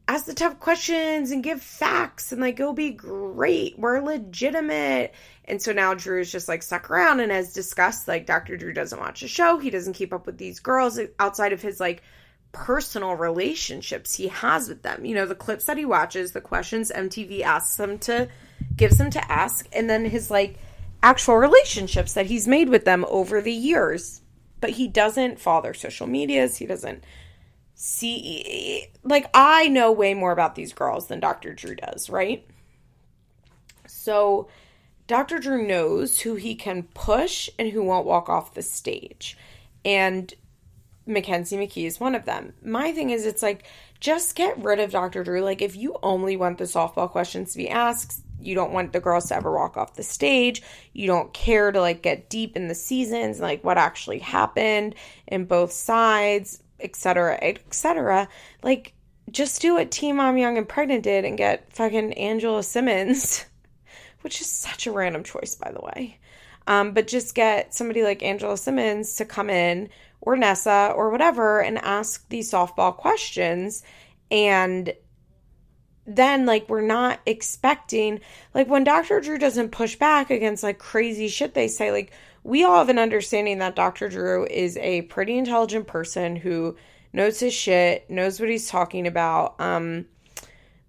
ask the tough questions and give facts, and, like, it'll be great. We're legitimate. And so now Drew's just, like, stuck around and has discussed, like, Dr. Drew doesn't watch the show. He doesn't keep up with these girls outside of his, like, personal relationships he has with them. You know, the clips that he watches, the questions MTV asks him to gives him to ask, and then his like actual relationships that he's made with them over the years. But he doesn't follow their social medias. He doesn't see like I know way more about these girls than Dr. Drew does, right? So Dr. Drew knows who he can push and who won't walk off the stage. And Mackenzie McKee is one of them. My thing is, it's like, just get rid of Dr. Drew. Like, if you only want the softball questions to be asked, you don't want the girls to ever walk off the stage, you don't care to like get deep in the seasons, like what actually happened in both sides, etc., etc. Like, just do what Teen Mom Young and Pregnant did and get fucking Angela Simmons, which is such a random choice, by the way. Um, but just get somebody like Angela Simmons to come in or Nessa or whatever and ask these softball questions. And then, like, we're not expecting, like, when Dr. Drew doesn't push back against like crazy shit they say, like, we all have an understanding that Dr. Drew is a pretty intelligent person who knows his shit, knows what he's talking about, um,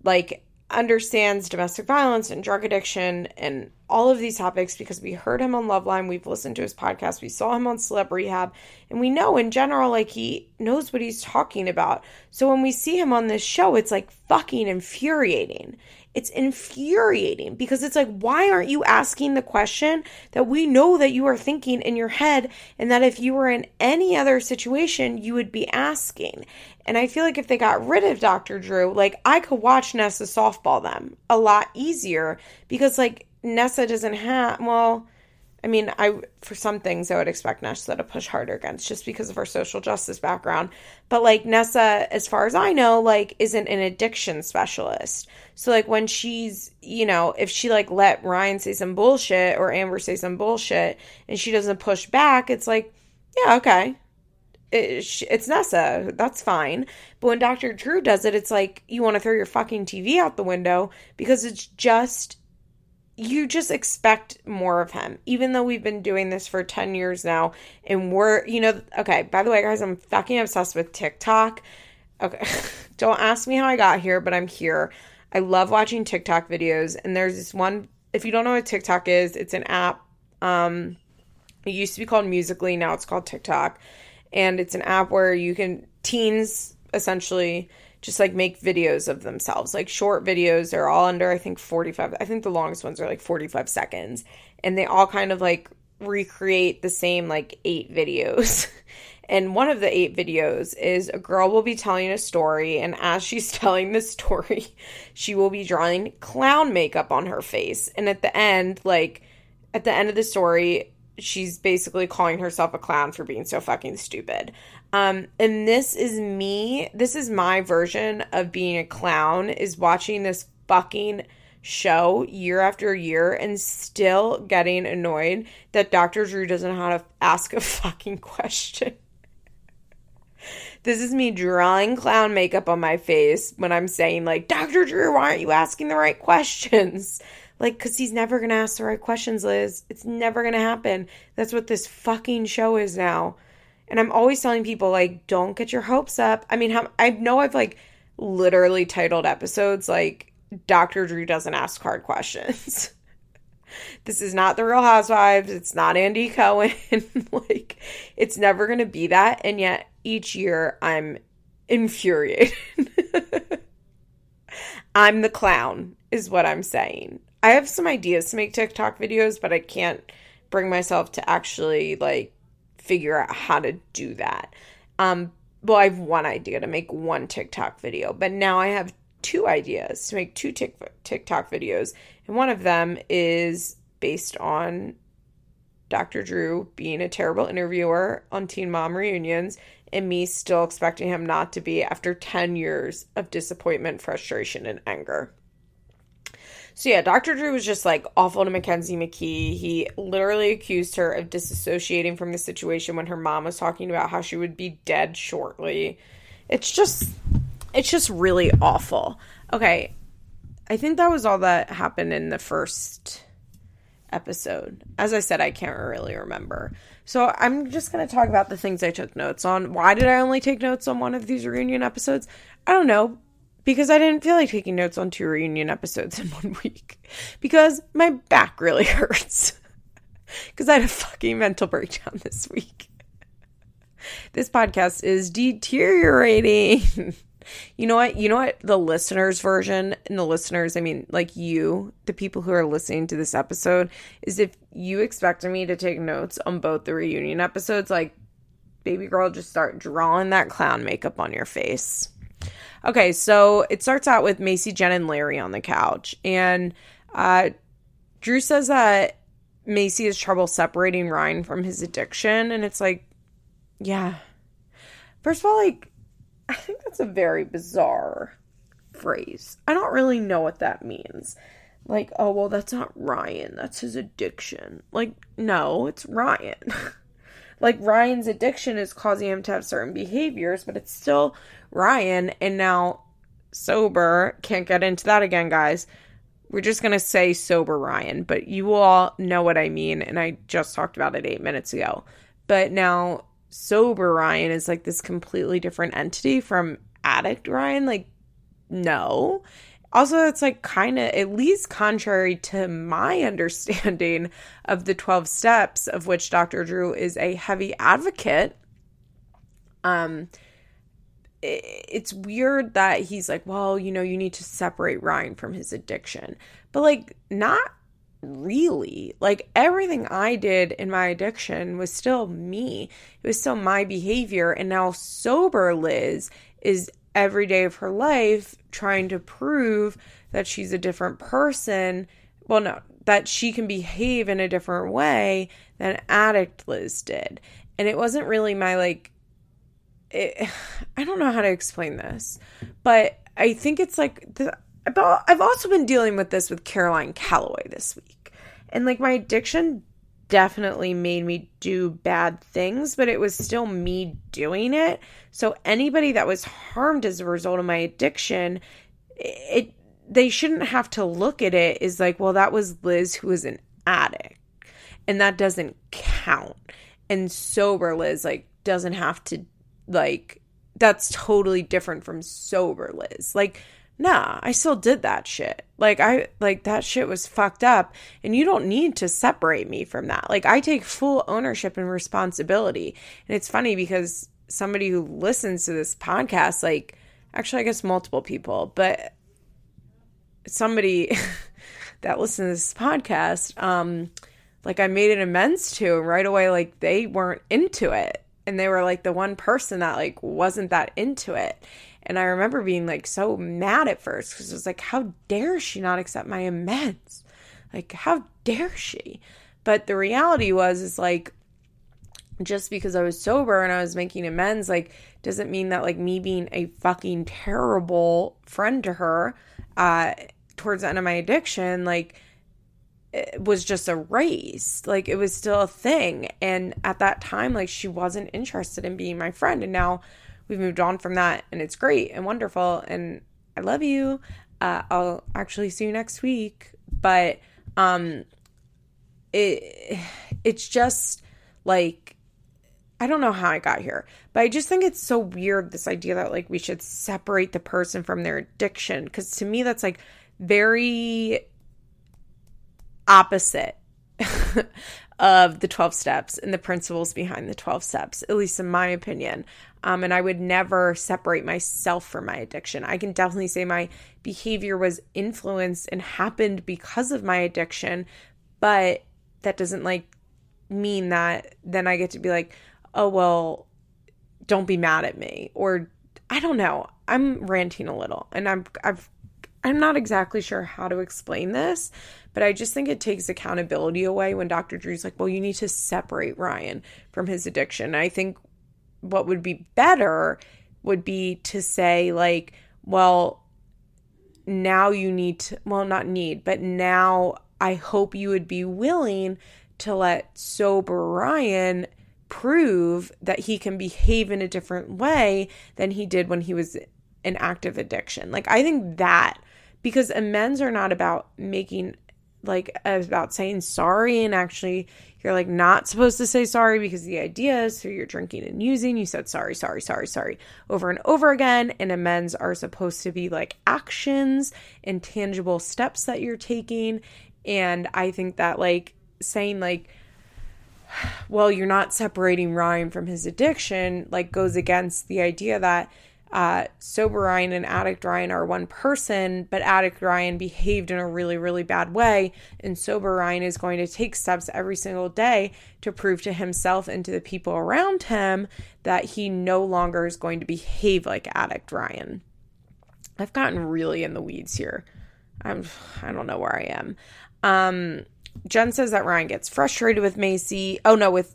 like, understands domestic violence and drug addiction and all of these topics because we heard him on Loveline, we've listened to his podcast, we saw him on Celeb Rehab, and we know in general, like, he knows what he's talking about. So when we see him on this show, it's like fucking infuriating. It's infuriating because it's like, why aren't you asking the question that we know that you are thinking in your head, and that if you were in any other situation, you would be asking? And I feel like if they got rid of Dr. Drew, like, I could watch Nessa softball them a lot easier because, like, Nessa doesn't have, well, I mean, I for some things I would expect Nessa to push harder against just because of her social justice background. But like Nessa, as far as I know, like isn't an addiction specialist. So like when she's, you know, if she like let Ryan say some bullshit or Amber say some bullshit and she doesn't push back, it's like, yeah, okay. It, it's Nessa. That's fine. But when Dr. Drew does it, it's like you want to throw your fucking TV out the window because it's just you just expect more of him, even though we've been doing this for 10 years now. And we're, you know, okay, by the way, guys, I'm fucking obsessed with TikTok. Okay, don't ask me how I got here, but I'm here. I love watching TikTok videos. And there's this one, if you don't know what TikTok is, it's an app. Um, it used to be called Musical.ly, now it's called TikTok. And it's an app where you can, teens essentially, just like make videos of themselves, like short videos. They're all under, I think, 45. I think the longest ones are like 45 seconds. And they all kind of like recreate the same like eight videos. and one of the eight videos is a girl will be telling a story. And as she's telling the story, she will be drawing clown makeup on her face. And at the end, like, at the end of the story, she's basically calling herself a clown for being so fucking stupid. Um, and this is me, this is my version of being a clown, is watching this fucking show year after year and still getting annoyed that Dr. Drew doesn't know how to ask a fucking question. this is me drawing clown makeup on my face when I'm saying, like, Dr. Drew, why aren't you asking the right questions? Like, because he's never going to ask the right questions, Liz. It's never going to happen. That's what this fucking show is now. And I'm always telling people, like, don't get your hopes up. I mean, I know I've, like, literally titled episodes, like, Dr. Drew doesn't ask hard questions. this is not the Real Housewives. It's not Andy Cohen. like, it's never going to be that. And yet, each year, I'm infuriated. I'm the clown, is what I'm saying. I have some ideas to make TikTok videos, but I can't bring myself to actually like figure out how to do that. Um, well, I have one idea to make one TikTok video, but now I have two ideas to make two TikTok videos, and one of them is based on Dr. Drew being a terrible interviewer on Teen Mom reunions and me still expecting him not to be after 10 years of disappointment, frustration, and anger. So yeah, Dr. Drew was just like awful to Mackenzie McKee. He literally accused her of disassociating from the situation when her mom was talking about how she would be dead shortly. It's just it's just really awful. Okay. I think that was all that happened in the first episode. As I said, I can't really remember. So I'm just going to talk about the things I took notes on. Why did I only take notes on one of these reunion episodes? I don't know because I didn't feel like taking notes on two reunion episodes in one week because my back really hurts. Because I had a fucking mental breakdown this week. This podcast is deteriorating. you know what? You know what? The listeners' version, and the listeners, I mean, like you, the people who are listening to this episode, is if you expected me to take notes on both the reunion episodes, like, baby girl, just start drawing that clown makeup on your face. Okay, so it starts out with Macy, Jen, and Larry on the couch. And uh, Drew says that Macy has trouble separating Ryan from his addiction. And it's like, yeah. First of all, like, I think that's a very bizarre phrase. I don't really know what that means. like, oh, well, that's not Ryan. That's his addiction. Like, no, it's Ryan. like, Ryan's addiction is causing him to have certain behaviors, but it's still Ryan. And now, sober, can't get into that again, guys. We're just going to say sober Ryan, but you all know what I mean. And I just talked about it eight minutes ago. But now, sober Ryan is like this completely different entity from addict Ryan. Like, no also it's like kind of at least contrary to my understanding of the 12 steps of which dr drew is a heavy advocate um it's weird that he's like well you know you need to separate ryan from his addiction but like not really like everything i did in my addiction was still me it was still my behavior and now sober liz is every day of her life trying to prove that she's a different person. Well, no, that she can behave in a different way than addict Liz did. And it wasn't really my like, it, I don't know how to explain this, but I think it's like, the, I've also been dealing with this with Caroline Calloway this week. And like my addiction definitely made me do bad things, but it was still me doing it. So anybody that was harmed as a result of my addiction, it they shouldn't have to look at it as like, well, that was Liz who was an addict. And that doesn't count. And sober Liz like doesn't have to like that's totally different from sober Liz. Like nah, I still did that shit. Like I like that shit was fucked up and you don't need to separate me from that. Like I take full ownership and responsibility. And it's funny because somebody who listens to this podcast like actually I guess multiple people, but somebody that listens to this podcast um like I made an amends to and right away like they weren't into it and they were like the one person that like wasn't that into it and I remember being like so mad at first because it was like, how dare she not accept my amends? Like, how dare she? But the reality was, is like, just because I was sober and I was making amends, like, doesn't mean that, like, me being a fucking terrible friend to her uh, towards the end of my addiction, like, was just erased. Like, it was still a thing. And at that time, like, she wasn't interested in being my friend. And now, we've moved on from that and it's great and wonderful and I love you. Uh, I'll actually see you next week. But um it it's just like I don't know how I got here, but I just think it's so weird this idea that like we should separate the person from their addiction because to me that's like very opposite of the 12 steps and the principles behind the 12 steps, at least in my opinion. Um, and I would never separate myself from my addiction. I can definitely say my behavior was influenced and happened because of my addiction, but that doesn't like mean that then I get to be like, oh, well, don't be mad at me. Or I don't know. I'm ranting a little and I'm, I've, I'm not exactly sure how to explain this, but I just think it takes accountability away when Dr. Drew's like, well, you need to separate Ryan from his addiction. I think what would be better would be to say like well now you need to well not need but now i hope you would be willing to let sober ryan prove that he can behave in a different way than he did when he was in active addiction like i think that because amends are not about making like about saying sorry and actually you're like not supposed to say sorry because the idea is through your drinking and using you said sorry sorry sorry sorry over and over again. And amends are supposed to be like actions and tangible steps that you're taking. And i think that like saying like well you're not separating ryan from his addiction like goes against the idea that uh, sober Ryan and addict Ryan are one person, but addict Ryan behaved in a really, really bad way. And sober Ryan is going to take steps every single day to prove to himself and to the people around him that he no longer is going to behave like addict Ryan. I've gotten really in the weeds here. I'm, I don't know where I am. Um, Jen says that Ryan gets frustrated with Macy. Oh no, with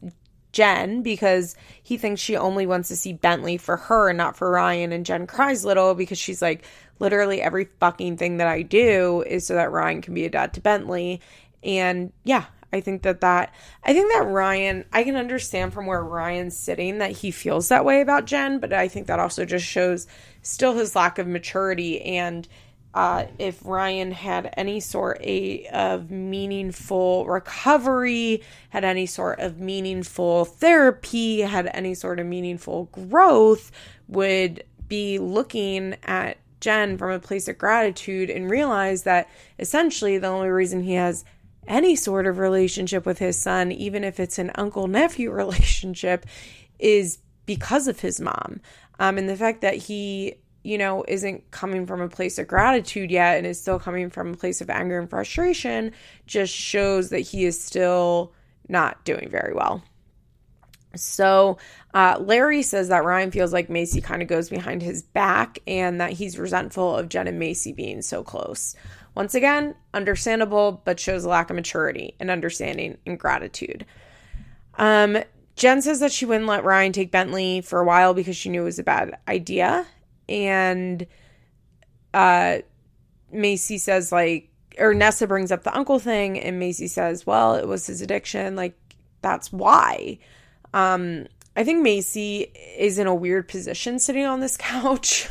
Jen because he thinks she only wants to see Bentley for her and not for Ryan. And Jen cries little because she's like, literally every fucking thing that I do is so that Ryan can be a dad to Bentley. And yeah, I think that that I think that Ryan I can understand from where Ryan's sitting that he feels that way about Jen, but I think that also just shows still his lack of maturity and uh, if Ryan had any sort of meaningful recovery, had any sort of meaningful therapy, had any sort of meaningful growth, would be looking at Jen from a place of gratitude and realize that essentially the only reason he has any sort of relationship with his son, even if it's an uncle nephew relationship, is because of his mom. Um, and the fact that he, you know, isn't coming from a place of gratitude yet and is still coming from a place of anger and frustration just shows that he is still not doing very well. So, uh, Larry says that Ryan feels like Macy kind of goes behind his back and that he's resentful of Jen and Macy being so close. Once again, understandable, but shows a lack of maturity and understanding and gratitude. Um, Jen says that she wouldn't let Ryan take Bentley for a while because she knew it was a bad idea. And uh, Macy says, like, or Nessa brings up the uncle thing, and Macy says, well, it was his addiction. Like, that's why. Um, I think Macy is in a weird position sitting on this couch.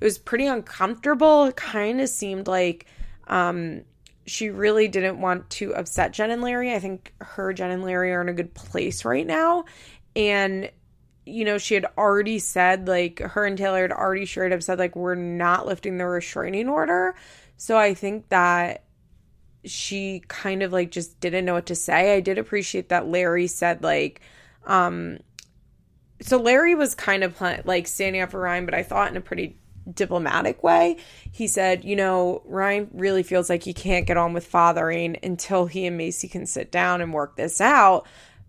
it was pretty uncomfortable. It kind of seemed like um, she really didn't want to upset Jen and Larry. I think her, Jen, and Larry are in a good place right now. And, you know, she had already said, like, her and Taylor had already straight up said, like, we're not lifting the restraining order. So I think that she kind of like just didn't know what to say. I did appreciate that Larry said, like, um, so Larry was kind of like standing up for Ryan, but I thought in a pretty diplomatic way. He said, you know, Ryan really feels like he can't get on with fathering until he and Macy can sit down and work this out.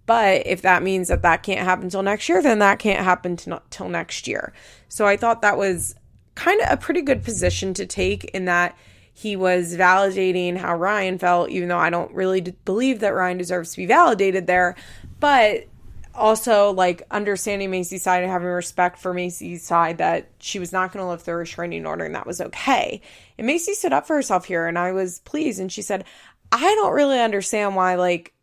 But if that means that that can't happen till next year, then that can't happen till next year. So I thought that was kind of a pretty good position to take in that he was validating how Ryan felt, even though I don't really believe that Ryan deserves to be validated there. But also like understanding Macy's side and having respect for Macy's side that she was not going to lift the restraining order and that was okay. And Macy stood up for herself here and I was pleased and she said, "I don't really understand why like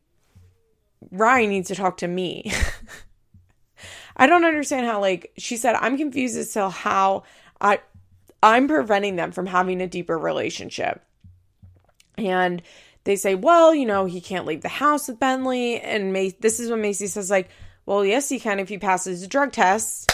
Ryan needs to talk to me." I don't understand how like she said, "I'm confused as to how I I'm preventing them from having a deeper relationship." And they say, well, you know, he can't leave the house with Bentley. And this is when Macy says, like, well, yes, he can if he passes the drug test.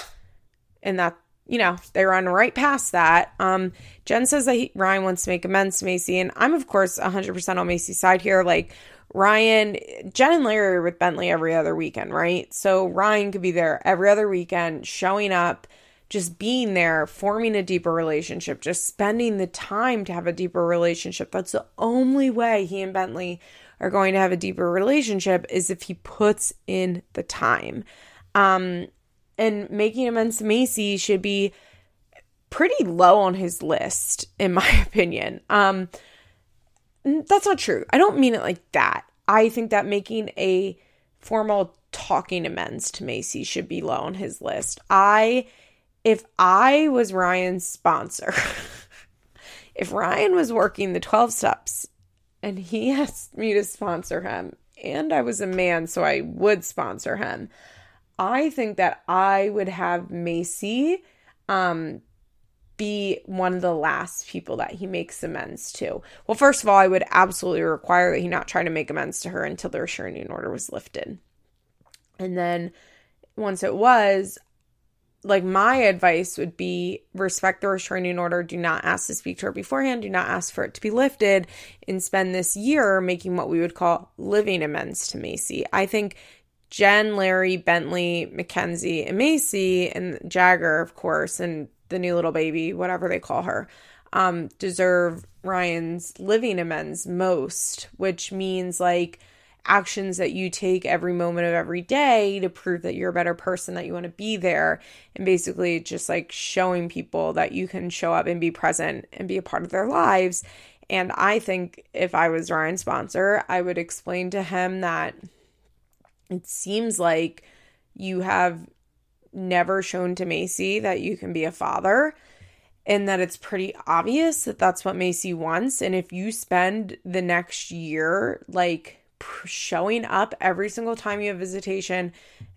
And that, you know, they run right past that. Um, Jen says that he, Ryan wants to make amends to Macy. And I'm, of course, 100% on Macy's side here. Like, Ryan, Jen and Larry are with Bentley every other weekend, right? So Ryan could be there every other weekend, showing up, just being there, forming a deeper relationship, just spending the time to have a deeper relationship. That's the only way he and Bentley are going to have a deeper relationship is if he puts in the time. Um, and making amends to Macy should be pretty low on his list, in my opinion. Um, that's not true. I don't mean it like that. I think that making a formal talking amends to Macy should be low on his list. I, if I was Ryan's sponsor, if Ryan was working the 12 steps and he asked me to sponsor him, and I was a man, so I would sponsor him. I think that I would have Macy um, be one of the last people that he makes amends to. Well, first of all, I would absolutely require that he not try to make amends to her until the restraining order was lifted. And then once it was, like my advice would be respect the restraining order do not ask to speak to her beforehand do not ask for it to be lifted and spend this year making what we would call living amends to macy i think jen larry bentley mackenzie and macy and jagger of course and the new little baby whatever they call her um, deserve ryan's living amends most which means like actions that you take every moment of every day to prove that you're a better person, that you want to be there, and basically just like showing people that you can show up and be present and be a part of their lives. And I think if I was Ryan's sponsor, I would explain to him that it seems like you have never shown to Macy that you can be a father. and that it's pretty obvious that that's what Macy wants. And if you spend the next year like showing up every single time you have visitation,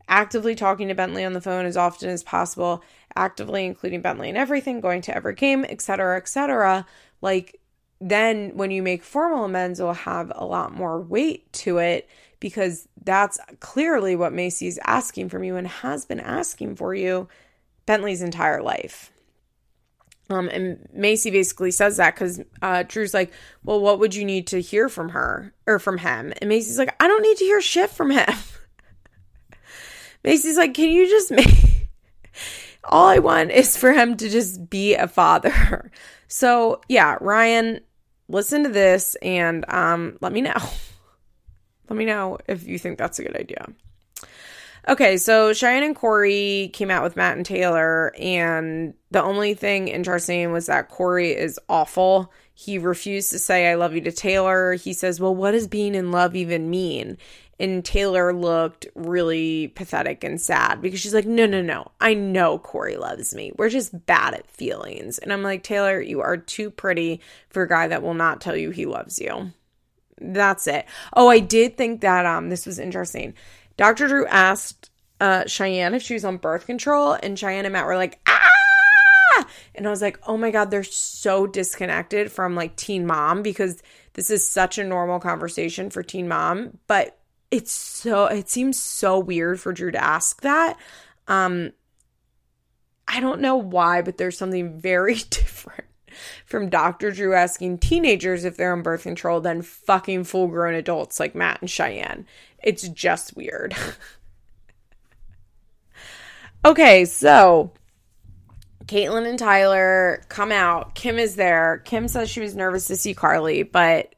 actively talking to Bentley on the phone as often as possible, actively including Bentley in everything, going to every game, etc., etc., like then when you make formal amends, it will have a lot more weight to it because that's clearly what Macy's asking from you and has been asking for you Bentley's entire life. Um, and Macy basically says that because uh, Drew's like, well, what would you need to hear from her or from him? And Macy's like, I don't need to hear shit from him. Macy's like, can you just make all I want is for him to just be a father. So yeah, Ryan, listen to this and um, let me know. Let me know if you think that's a good idea. Okay, so Cheyenne and Cory came out with Matt and Taylor, and the only thing interesting was that Cory is awful. He refused to say I love you to Taylor. He says, Well, what does being in love even mean? And Taylor looked really pathetic and sad because she's like, No, no, no. I know Cory loves me. We're just bad at feelings. And I'm like, Taylor, you are too pretty for a guy that will not tell you he loves you. That's it. Oh, I did think that um this was interesting Dr. Drew asked uh, Cheyenne if she was on birth control, and Cheyenne and Matt were like, ah! And I was like, oh my God, they're so disconnected from like teen mom because this is such a normal conversation for teen mom. But it's so, it seems so weird for Drew to ask that. Um, I don't know why, but there's something very different from Dr. Drew asking teenagers if they're on birth control than fucking full grown adults like Matt and Cheyenne. It's just weird. okay, so Catelynn and Tyler come out. Kim is there. Kim says she was nervous to see Carly, but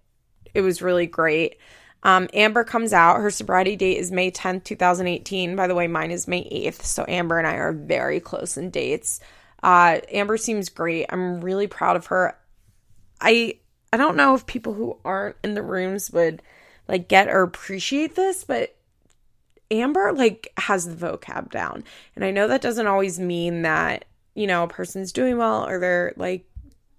it was really great. Um, Amber comes out. Her sobriety date is May 10th, 2018. By the way, mine is May 8th. So Amber and I are very close in dates. Uh, Amber seems great. I'm really proud of her. I I don't know if people who aren't in the rooms would like get or appreciate this, but Amber like has the vocab down. And I know that doesn't always mean that, you know, a person's doing well or they're like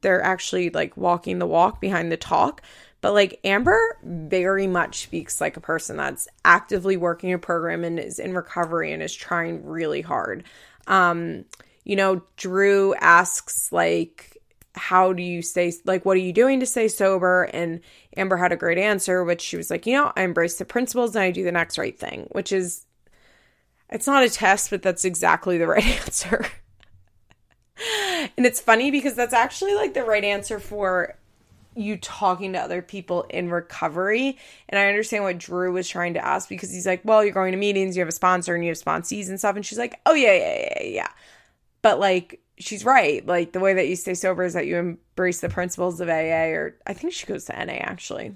they're actually like walking the walk behind the talk. But like Amber very much speaks like a person that's actively working a program and is in recovery and is trying really hard. Um, you know, Drew asks like how do you stay like what are you doing to stay sober and amber had a great answer which she was like you know i embrace the principles and i do the next right thing which is it's not a test but that's exactly the right answer and it's funny because that's actually like the right answer for you talking to other people in recovery. And I understand what Drew was trying to ask because he's like, well, you're going to meetings, you have a sponsor, and you have sponsees and stuff. And she's like, oh, yeah, yeah, yeah, yeah. But like, she's right. Like the way that you stay sober is that you embrace the principles of AA, or I think she goes to NA actually.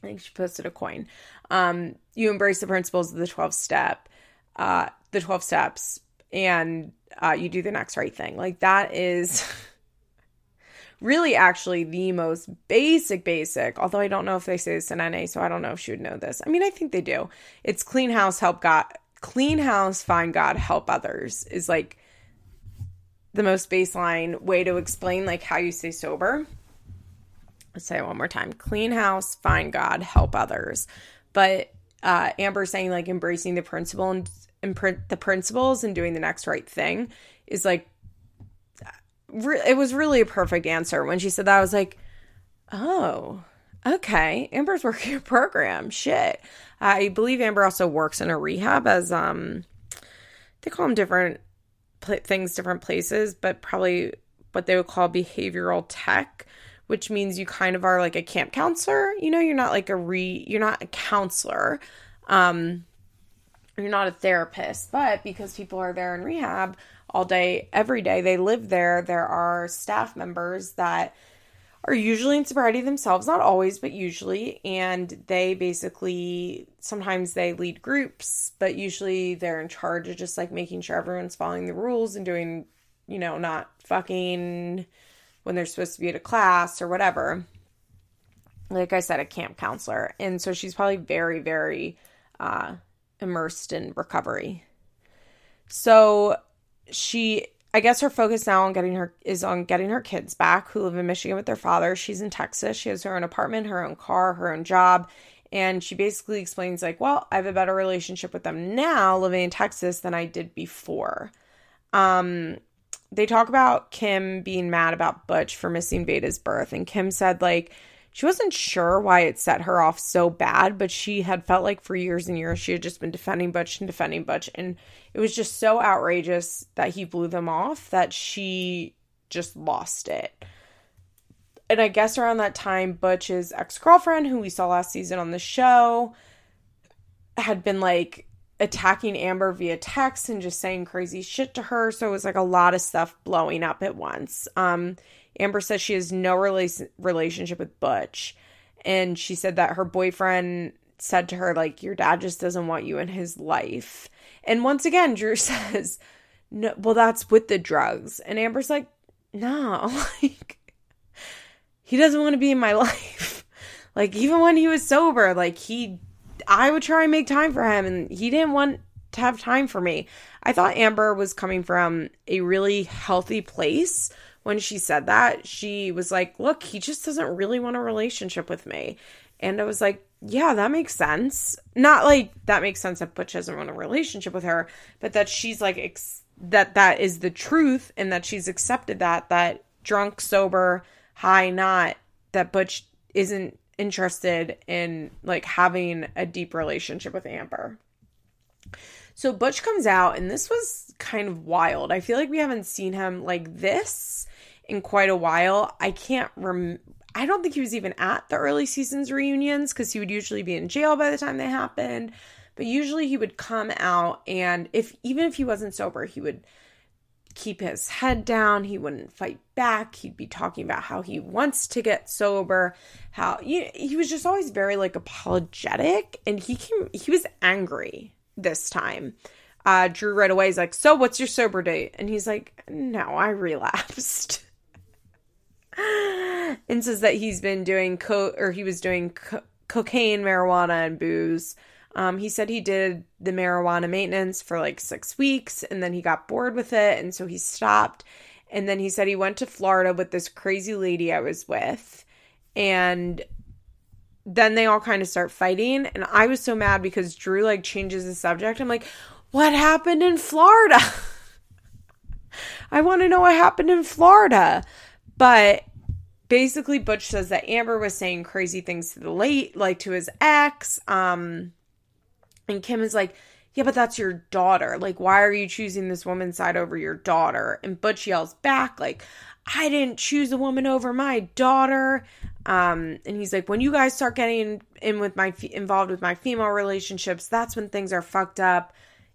I think she posted a coin. Um, you embrace the principles of the 12 step, uh, the 12 steps, and uh, you do the next right thing. Like that is really actually the most basic, basic. Although I don't know if they say this in NA, so I don't know if she would know this. I mean, I think they do. It's clean house, help God, clean house, find God, help others is like the most baseline way to explain like how you stay sober. Let's say it one more time. Clean house, find God, help others. But uh, Amber saying like embracing the principle and, the principles and doing the next right thing is like re- it was really a perfect answer. When she said that, I was like, oh, okay. Amber's working a program. Shit. I believe Amber also works in a rehab as um they call them different pl- things different places, but probably what they would call behavioral tech, which means you kind of are like a camp counselor. You know, you're not like a re, you're not a counselor. Um, you're not a therapist, but because people are there in rehab all day, every day, they live there. There are staff members that are usually in sobriety themselves, not always, but usually. And they basically sometimes they lead groups, but usually they're in charge of just like making sure everyone's following the rules and doing, you know, not fucking when they're supposed to be at a class or whatever. Like I said, a camp counselor. And so she's probably very, very uh, immersed in recovery. So she I guess her focus now on getting her is on getting her kids back who live in Michigan with their father. She's in Texas. She has her own apartment, her own car, her own job. And she basically explains, like, well, I have a better relationship with them now living in Texas than I did before. Um, they talk about Kim being mad about Butch for missing Vaeda's birth. And Kim said, like, she wasn't sure why it set her off so bad, but she had felt like for years and years she had just been defending Butch and defending Butch. And it was just so outrageous that he blew them off that she just lost it. And I guess around that time, Butch's ex girlfriend, who we saw last season on the show, had been like attacking Amber via text and just saying crazy shit to her. So it was like a lot of stuff blowing up at once. Um, Amber says she has no rela- relationship with Butch. And she said that her boyfriend said to her, like, your dad just doesn't want you in his life. And once again, Drew says, no, well, that's with the drugs. And Amber's like, no, like, he doesn't want to be in my life. like, even when he was sober, like, he, I would try and make time for him, and he didn't want to have time for me. I thought Amber was coming from a really healthy place when she said that, she was like, Look, he just doesn't really want a relationship with me. And I was like, Yeah, that makes sense. Not like that makes sense that Butch doesn't want a relationship with her, but that she's like, ex- that that is the truth and that she's accepted that, that drunk, sober, high, not, that Butch isn't interested in like having a deep relationship with Amber. So Butch comes out, and this was kind of wild. I feel like we haven't seen him like this in quite a while. I can't rem I don't think he was even at the early seasons reunions because he would usually be in jail by the time they happened. But usually he would come out and if even if he wasn't sober, he would keep his head down. He wouldn't fight back. He'd be talking about how he wants to get sober. How you he was just always very like apologetic, and he came. He was angry this time. Uh, Drew right away is like, "So what's your sober date?" And he's like, "No, I relapsed." and says that he's been doing co or he was doing co- cocaine, marijuana, and booze. Um, he said he did the marijuana maintenance for like six weeks and then he got bored with it and so he stopped. And then he said he went to Florida with this crazy lady I was with. And then they all kind of start fighting. And I was so mad because Drew like changes the subject. I'm like, what happened in Florida? I want to know what happened in Florida. But basically Butch says that Amber was saying crazy things to the late like to his ex. Um and Kim is like, "Yeah, but that's your daughter. Like why are you choosing this woman's side over your daughter?" And Butch yells back like, "I didn't choose a woman over my daughter." Um and he's like, "When you guys start getting in with my involved with my female relationships, that's when things are fucked up."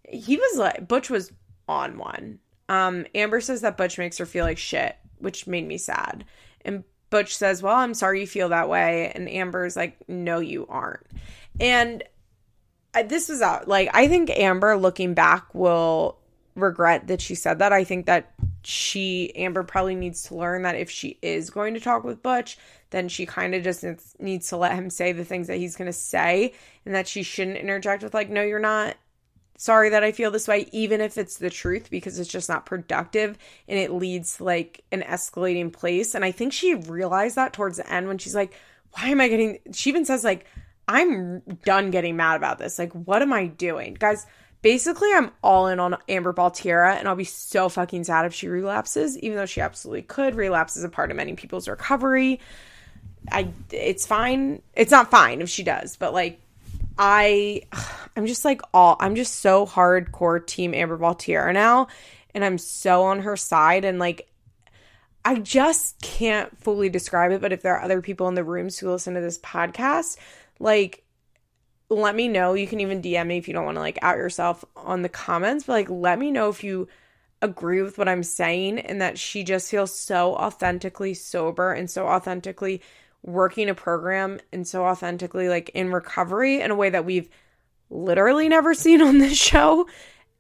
He was like Butch was on one. Um Amber says that Butch makes her feel like shit which made me sad. And Butch says, Well, I'm sorry you feel that way. And Amber's like, No, you aren't. And this is out. Like, I think Amber, looking back, will regret that she said that. I think that she, Amber, probably needs to learn that if she is going to talk with Butch, then she kind of just needs to let him say the things that he's going to say and that she shouldn't interject with, like, No, you're not sorry that I feel this way, even if it's the truth, because it's just not productive and it leads to like an escalating place. And I think she realized that towards the end when she's like, why am I getting, she even says, like, I'm done getting mad about this. Like, what am I doing? Guys, basically, I'm all in on Amber Baltira, and I'll be so fucking sad if she relapses, even though she absolutely could. Relapse is a part of many people's recovery. I, it's fine. It's not fine if she does, but like, I I'm just like all I'm just so hardcore team Amber Baltira now and I'm so on her side and like I just can't fully describe it but if there are other people in the rooms who listen to this podcast like let me know. You can even DM me if you don't want to like out yourself on the comments but like let me know if you agree with what I'm saying and that she just feels so authentically sober and so authentically working a program and so authentically like in recovery in a way that we've literally never seen on this show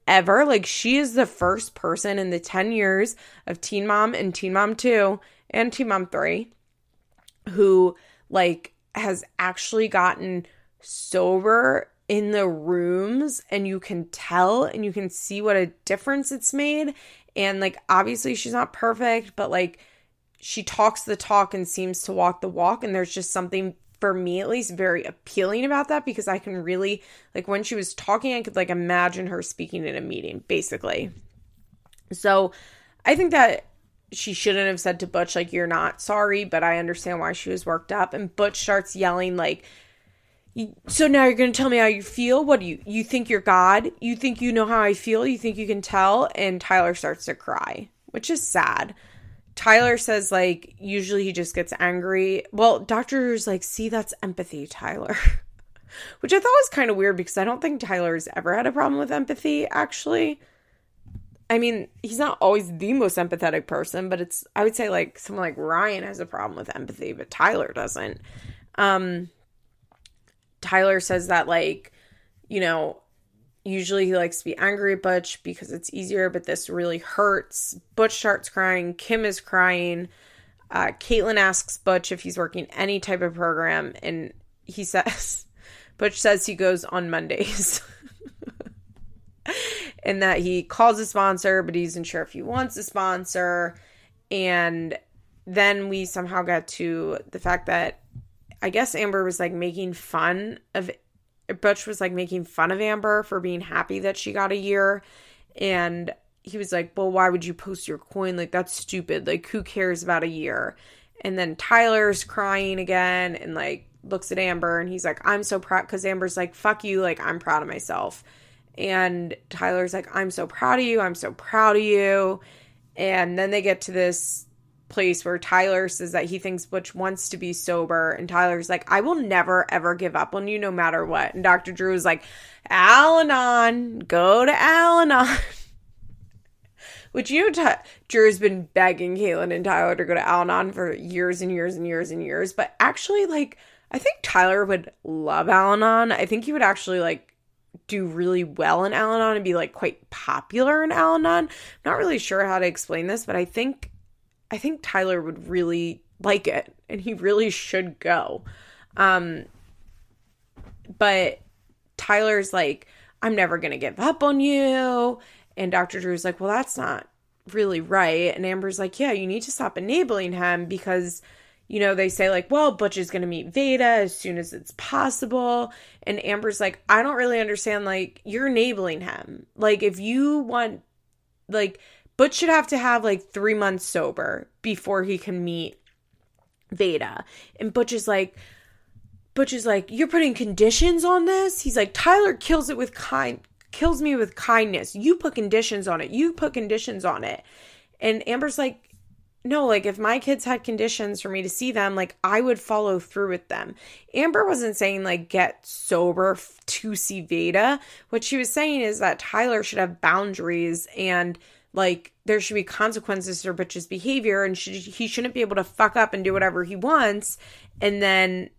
ever. Like she is the first person in the 10 years of Teen Mom and Teen Mom 2 and Teen Mom 3 who like has actually gotten sober in the rooms and you can tell and you can see what a difference it's made And like, obviously, she's not perfect, but like, she talks the talk and seems to walk the walk. And there's just something, for me at least, very appealing about that because I can really, like, when she was talking, I could like imagine her speaking in a meeting, basically. So I think that she shouldn't have said to Butch, like, you're not sorry, but I understand why she was worked up. And Butch starts yelling, like, so now you're going to tell me how you feel? What do you you think you're God? You think you know how I feel? You think you can tell? And Tyler starts to cry, which is sad. Tyler says like usually he just gets angry. Well, doctor's like, "See, that's empathy, Tyler." which I thought was kind of weird because I don't think Tyler's ever had a problem with empathy actually. I mean, he's not always the most empathetic person, but it's I would say like someone like Ryan has a problem with empathy, but Tyler doesn't. Um Tyler says that like, you know, usually he likes to be angry at Butch because it's easier, but this really hurts. Butch starts crying, Kim is crying. Uh, Catelynn asks Butch if he's working any type of program, and he says, Butch says he goes on Mondays. and that he calls a sponsor, but he isn't sure if he wants a sponsor. And then we somehow got to the fact that I guess Amber was like making fun of Butch was like making fun of Amber for being happy that she got a year. And he was like, Well, why would you post your coin? Like, that's stupid. Like, who cares about a year? And then Tyler's crying again and like looks at Amber and he's like, I'm so proud because Amber's like, Fuck you. Like, I'm proud of myself. And Tyler's like, I'm so proud of you. I'm so proud of you. And then they get to this place where Tyler says that he thinks Butch wants to be sober, and Tyler's like, I will never ever give up on you no matter what. And Dr. Drew is like, Al Anon, go to Al Anon. Which you know, Drew's been begging Catelynn and Tyler to go to Al Anon for years and years and years and years. But actually, like, I think Tyler would love Al Anon. I think he would actually like do really well in Al Anon and be like quite popular in Al Anon. Not really sure how to explain this, but I think I think Tyler would really like it and he really should go. Um but Tyler's like I'm never going to give up on you and Dr. Drew's like, "Well, that's not really right." And Amber's like, "Yeah, you need to stop enabling him because you know, they say like, well, Butch is going to meet Vaeda as soon as it's possible. And Amber's like, I don't really understand. Like, you're enabling him. Like, if you want, like, Butch should have to have like three months sober before he can meet Vaeda. And Butch is like, Butch is like, you're putting conditions on this? He's like, Tyler kills it with kind, kills me with kindness. You put conditions on it. You put conditions on it. And Amber's like, no, like if my kids had conditions for me to see them, like I would follow through with them. Amber wasn't saying like get sober to see Vaeda. What she was saying is that Tyler should have boundaries and like there should be consequences for Butch's behavior and should, he shouldn't be able to fuck up and do whatever he wants and then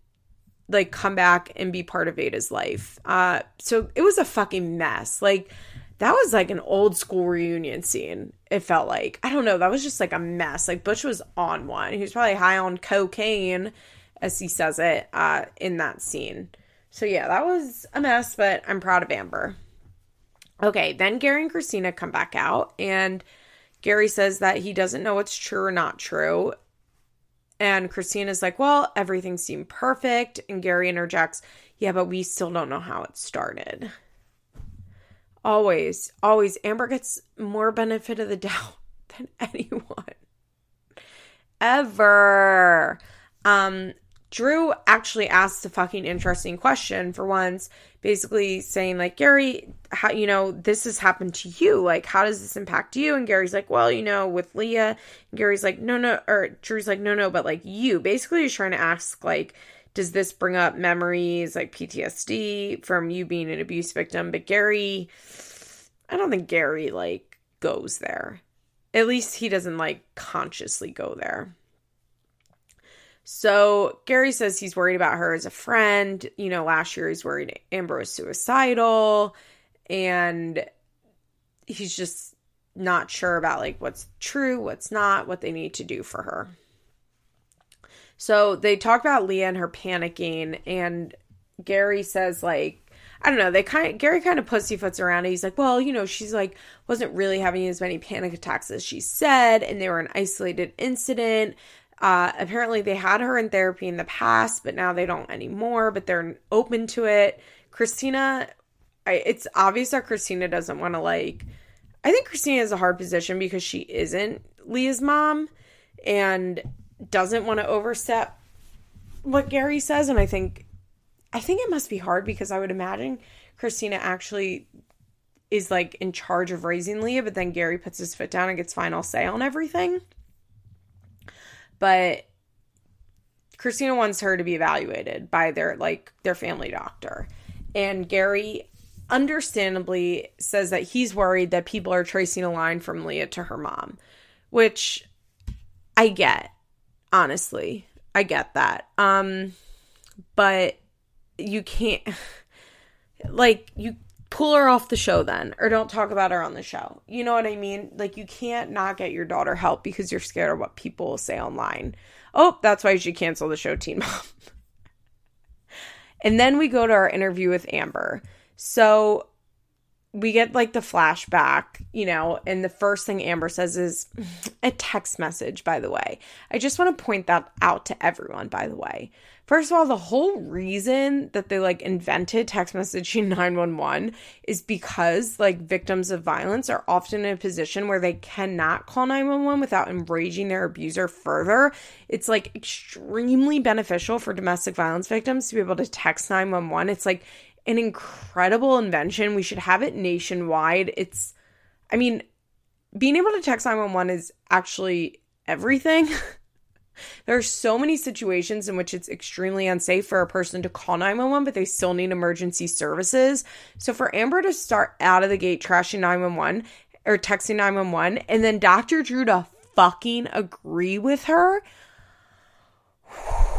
like come back and be part of Ada's life. Uh so it was a fucking mess. Like that was like an old school reunion scene. It felt like I don't know. That was just like a mess. Like Butch was on one. He was probably high on cocaine, as he says it uh, in that scene. So yeah, that was a mess. But I'm proud of Amber. Okay, then Gary and Kristina come back out, and Gary says that he doesn't know what's true or not true. And Kristina's like, Well, everything seemed perfect. And Gary interjects, Yeah, but we still don't know how it started. Always, always. Amber gets more benefit of the doubt than anyone ever. Um, Drew actually asked a fucking interesting question for once, basically saying, like, Gary, how, you know, this has happened to you. Like, how does this impact you? And Gary's like, well, you know, with Leah. And Gary's like, no, no, or Drew's like, no, no, but like you. Basically, he's trying to ask, like, does this bring up memories like PTSD from you being an abuse victim? But Gary, I don't think Gary like goes there. At least he doesn't like consciously go there. So Gary says he's worried about her as a friend. You know, last year he's worried Amber was suicidal and he's just not sure about like what's true, what's not, what they need to do for her. So they talk about Leah and her panicking, and Gary says, like, I don't know. They kind of Gary kind of pussyfoots around. It. He's like, well, you know, she's like wasn't really having as many panic attacks as she said, and they were an isolated incident. Uh, apparently, they had her in therapy in the past, but now they don't anymore. But they're open to it. Kristina, I, it's obvious that Kristina doesn't want to like. I think Kristina is a hard position because she isn't Leah's mom, and doesn't want to overstep what Gary says. And I think I think it must be hard because I would imagine Kristina actually is like in charge of raising Leah, but then Gary puts his foot down and gets final say on everything. But Kristina wants her to be evaluated by their like their family doctor. And Gary understandably says that he's worried that people are tracing a line from Leah to her mom, which I get, honestly. I get that. Um but you can't like you pull her off the show then or don't talk about her on the show. You know what I mean? Like you can't not get your daughter help because you're scared of what people will say online. Oh, that's why you should cancel the show Teen Mom. and then we go to our interview with Amber. So we get like the flashback, you know, and the first thing Amber says is a text message, by the way. I just want to point that out to everyone, by the way. First of all, the whole reason that they like invented text messaging 911 is because like victims of violence are often in a position where they cannot call 911 without enraging their abuser further. It's like extremely beneficial for domestic violence victims to be able to text 911. It's like an incredible invention. We should have it nationwide. It's, I mean, being able to text 911 is actually everything. There are so many situations in which it's extremely unsafe for a person to call 911, but they still need emergency services. So for Amber to start out of the gate trashing 911 or texting 911 and then Dr. Drew to fucking agree with her.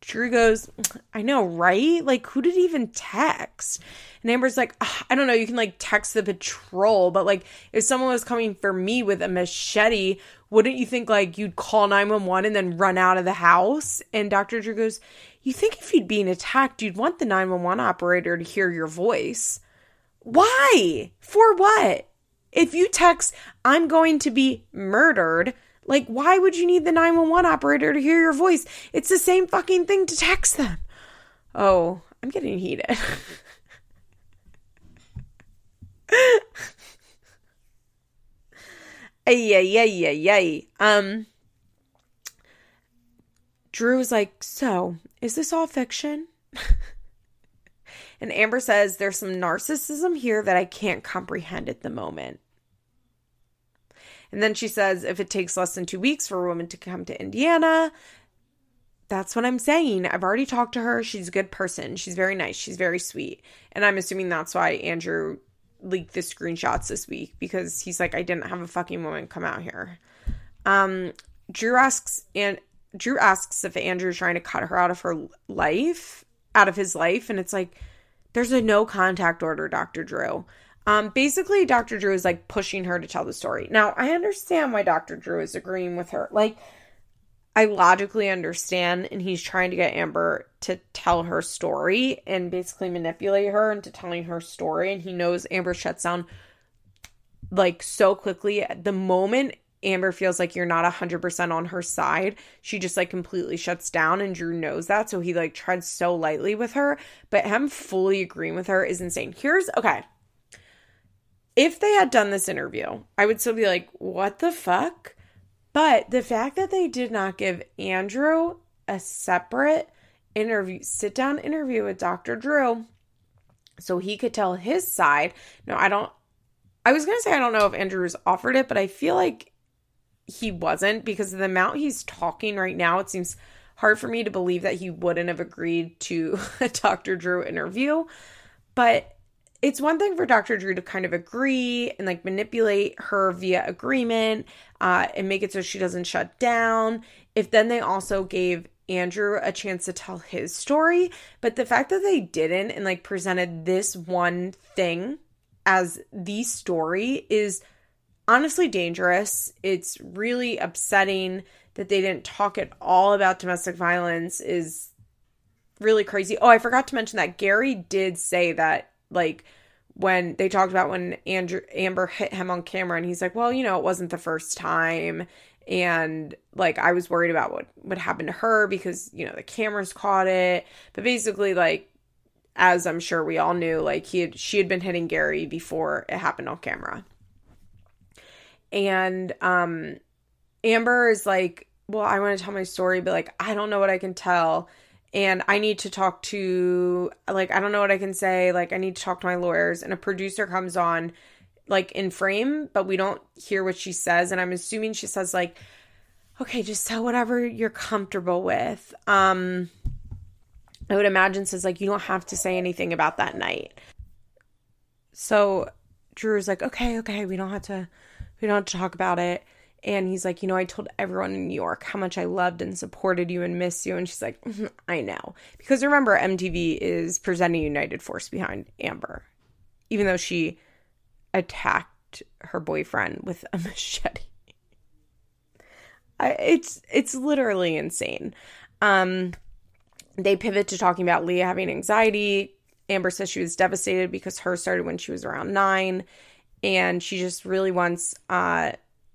Drew goes, I know, right? Like, who did even text? And Amber's like, ah, I don't know, you can like text the patrol, but like if someone was coming for me with a machete, wouldn't you think like you'd call 911 and then run out of the house? And Dr. Drew goes, You think if you'd being attacked, you'd want the 911 operator to hear your voice? Why? For what? If you text, I'm going to be murdered, like, why would you need the 911 operator to hear your voice? It's the same fucking thing to text them. Oh, I'm getting heated. ay, ay, ay, ay, ay. Um, Drew was like, So, is this all fiction? and Amber says, There's some narcissism here that I can't comprehend at the moment. And then she says, If it takes less than two weeks for a woman to come to Indiana, that's what I'm saying. I've already talked to her. She's a good person. She's very nice. She's very sweet. And I'm assuming that's why Andrew leaked the screenshots this week because he's like, I didn't have a fucking woman come out here. Um, Drew asks and Drew asks if Andrew's trying to cut her out of her life, out of his life, and it's like, there's a no contact order, Dr. Drew. Um, basically, Dr. Drew is like pushing her to tell the story. Now, I understand why Dr. Drew is agreeing with her. Like, I logically understand, and he's trying to get Amber to tell her story and basically manipulate her into telling her story. And he knows Amber shuts down like so quickly. At The moment Amber feels like you're not 100% on her side, she just like completely shuts down. And Drew knows that. So he like treads so lightly with her. But him fully agreeing with her is insane. Here's okay. If they had done this interview, I would still be like, what the fuck? But the fact that they did not give Andrew a separate interview, sit down interview with Dr. Drew so he could tell his side. No, I don't. I was going to say I don't know if Andrew's offered it, but I feel like he wasn't because of the amount he's talking right now. It seems hard for me to believe that he wouldn't have agreed to a Dr. Drew interview. But it's one thing for Dr. Drew to kind of agree and like manipulate her via agreement uh, and make it so she doesn't shut down. If then they also gave Andrew a chance to tell his story, but the fact that they didn't and like presented this one thing as the story is honestly dangerous. It's really upsetting that they didn't talk at all about domestic violence is really crazy. Oh, I forgot to mention that Gary did say that like when they talked about when Andrew Amber hit him on camera and he's like, "Well, you know, it wasn't the first time." And like I was worried about what would happen to her because, you know, the cameras caught it. But basically like as I'm sure we all knew, like he had she had been hitting Gary before it happened on camera. And um Amber is like, "Well, I want to tell my story, but like I don't know what I can tell." And I need to talk to like I don't know what I can say, like I need to talk to my lawyers and a producer comes on like in frame, but we don't hear what she says and I'm assuming she says like okay, just tell whatever you're comfortable with. Um I would imagine says like you don't have to say anything about that night. So Drew's like, "Okay, okay, we don't have to we don't have to talk about it." And he's like, You know, I told everyone in New York how much I loved and supported you and miss you. And she's like, mm-hmm, I know. Because remember, MTV is presenting United Force behind Amber, even though she attacked her boyfriend with a machete. I, it's it's literally insane. Um, they pivot to talking about Leah having anxiety. Amber says she was devastated because her started when she was around nine, and she just really wants uh,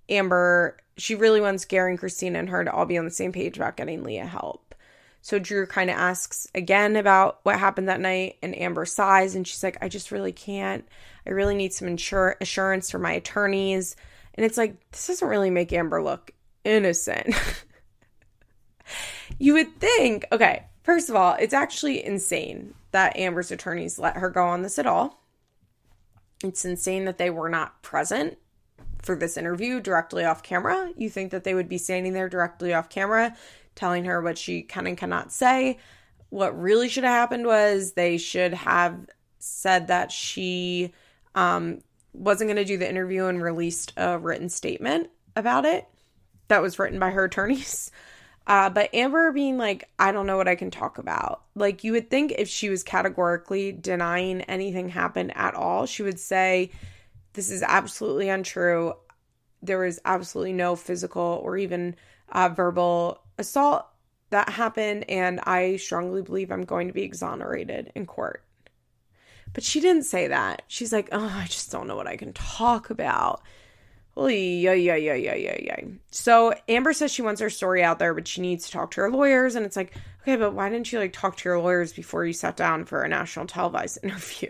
Amber, she really wants Gary and Kristina and her to all be on the same page about getting Leah help. So Drew kind of asks again about what happened that night, and Amber sighs and she's like, I just really can't. I really need some insur- assurance from my attorneys. And it's like, this doesn't really make Amber look innocent. you would think, okay, first of all, it's actually insane that Amber's attorneys let her go on this at all. It's insane that they were not present for this interview directly off camera. You think that they would be standing there directly off camera telling her what she can and cannot say. What really should have happened was they should have said that she um, wasn't going to do the interview and released a written statement about it that was written by her attorneys. Uh, but Amber being like, I don't know what I can talk about. Like, you would think if she was categorically denying anything happened at all, she would say, this is absolutely untrue. There was absolutely no physical or even uh, verbal assault that happened, and I strongly believe I'm going to be exonerated in court. But she didn't say that. She's like, oh, I just don't know what I can talk about. Yeah, yeah, yeah, yeah, yeah, yeah. So Amber says she wants her story out there, but she needs to talk to her lawyers. And it's like, okay, but why didn't you like talk to your lawyers before you sat down for a national televised interview?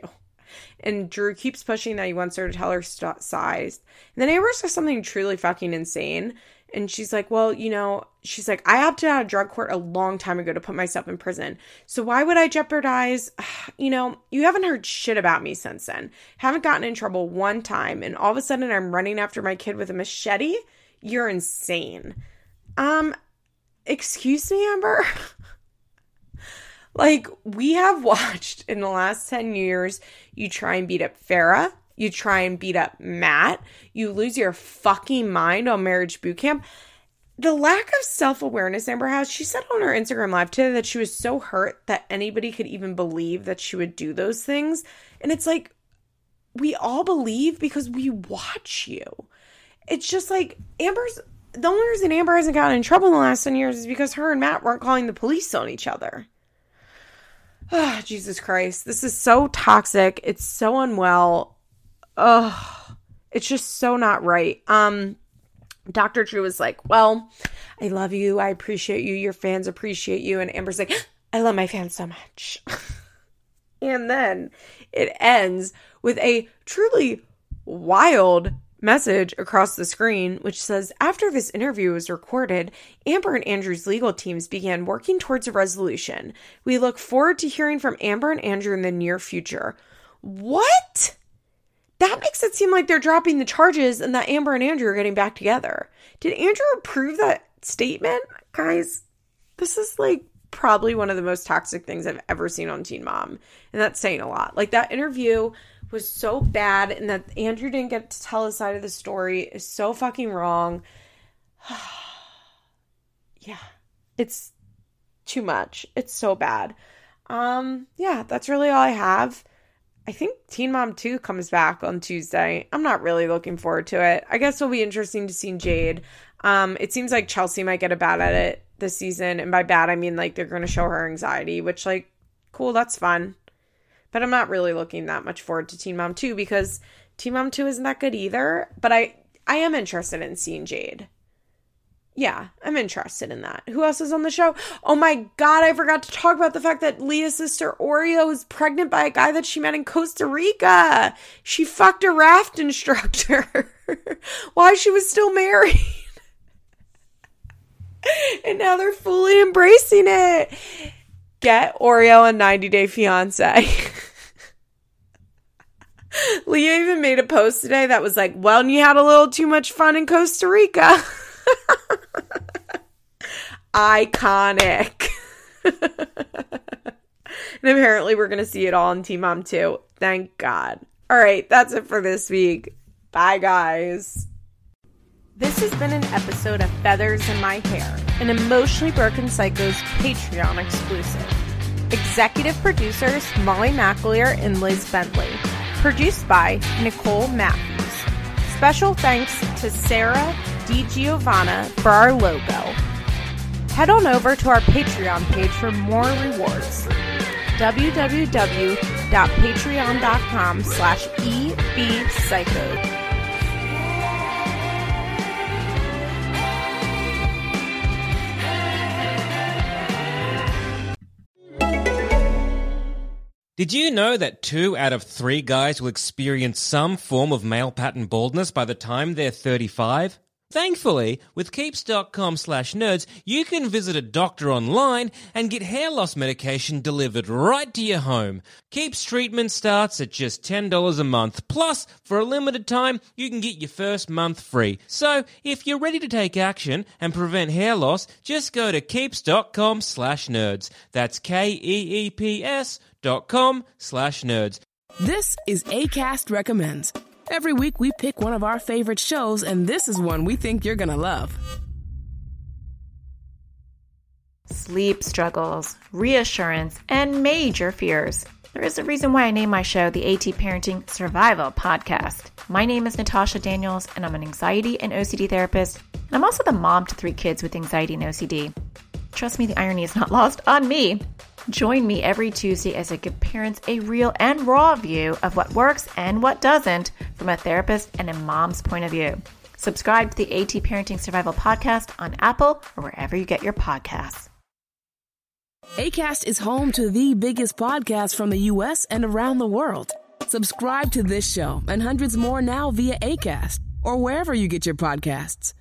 And Drew keeps pushing that he wants her to tell her st- size. And then Amber says something truly fucking insane. And she's like, Well, you know, she's like, I opted out of drug court a long time ago to put myself in prison. So why would I jeopardize? You know, you haven't heard shit about me since then. Haven't gotten in trouble one time. And all of a sudden I'm running after my kid with a machete? You're insane. Um, excuse me, Amber? Like, we have watched in the last 10 years, you try and beat up Farrah, you try and beat up Matt, you lose your fucking mind on marriage boot camp. The lack of self awareness Amber has, she said on her Instagram live today that she was so hurt that anybody could even believe that she would do those things. And it's like, we all believe because we watch you. It's just like Amber's the only reason Amber hasn't gotten in trouble in the last 10 years is because her and Matt weren't calling the police on each other. Oh, Jesus Christ. This is so toxic. It's so unwell. Oh, it's just so not right. Um, Dr. Drew was like, Well, I love you. I appreciate you. Your fans appreciate you. And Amber's like, I love my fans so much. and then it ends with a truly wild message across the screen, which says After this interview was recorded, Amber and Andrew's legal teams began working towards a resolution. We look forward to hearing from Amber and Andrew in the near future. What? That makes it seem like they're dropping the charges and that Amber and Andrew are getting back together. Did Andrew approve that statement? Guys, this is like probably one of the most toxic things I've ever seen on Teen Mom. And that's saying a lot. Like that interview was so bad and that Andrew didn't get to tell his side of the story is so fucking wrong. yeah. It's too much. It's so bad. Um yeah, that's really all I have. I think Teen Mom 2 comes back on Tuesday. I'm not really looking forward to it. I guess it'll be interesting to see Jade. Um, it seems like Chelsea might get a bad at it this season. And by bad, I mean like they're going to show her anxiety, which, like, cool, that's fun. But I'm not really looking that much forward to Teen Mom 2 because Teen Mom 2 isn't that good either. But I, I am interested in seeing Jade. Yeah, I'm interested in that. Who else is on the show? Oh my god, I forgot to talk about the fact that Leah's sister Oreo is pregnant by a guy that she met in Costa Rica. She fucked a raft instructor while she was still married. and now they're fully embracing it. Get Oreo a 90 Day Fiance. Leah even made a post today that was like, well, you had a little too much fun in Costa Rica. Iconic. and apparently, we're going to see it all in Teen Mom 2. Thank God. All right, that's it for this week. Bye, guys. This has been an episode of Feathers in My Hair, an Emotionally Broken Psycho's Patreon exclusive. Executive producers Molly McAleer and Liz Bentley. Produced by Nicole Matthews. Special thanks to Sarah DiGiovanna for our logo. Head on over to our Patreon page for more rewards. www.patreon.com slash ebpsycho. Did you know that two out of three guys will experience some form of male pattern baldness by the time they're 35? Thankfully, with keeps.com slash nerds, you can visit a doctor online and get hair loss medication delivered right to your home. Keeps treatment starts at just $10 a month. Plus, for a limited time, you can get your first month free. So, if you're ready to take action and prevent hair loss, just go to keeps.com slash nerds. That's K-E-E-P-S dot com slash nerds. This is ACAST Recommends. Every week we pick one of our favorite shows, and this is one we think you're gonna love. Sleep struggles, reassurance, and major fears. There is a reason why I named my show the AT Parenting Survival Podcast. My name is Natasha Daniels, and I'm an anxiety and OCD therapist, and I'm also the mom to three kids with anxiety and OCD. Trust me, the irony is not lost on me. Join me every Tuesday as I give parents a real and raw view of what works and what doesn't from a therapist and a mom's point of view. Subscribe to the AT Parenting Survival Podcast on Apple or wherever you get your podcasts. ACAST is home to the biggest podcasts from the U.S. and around the world. Subscribe to this show and hundreds more now via ACAST or wherever you get your podcasts.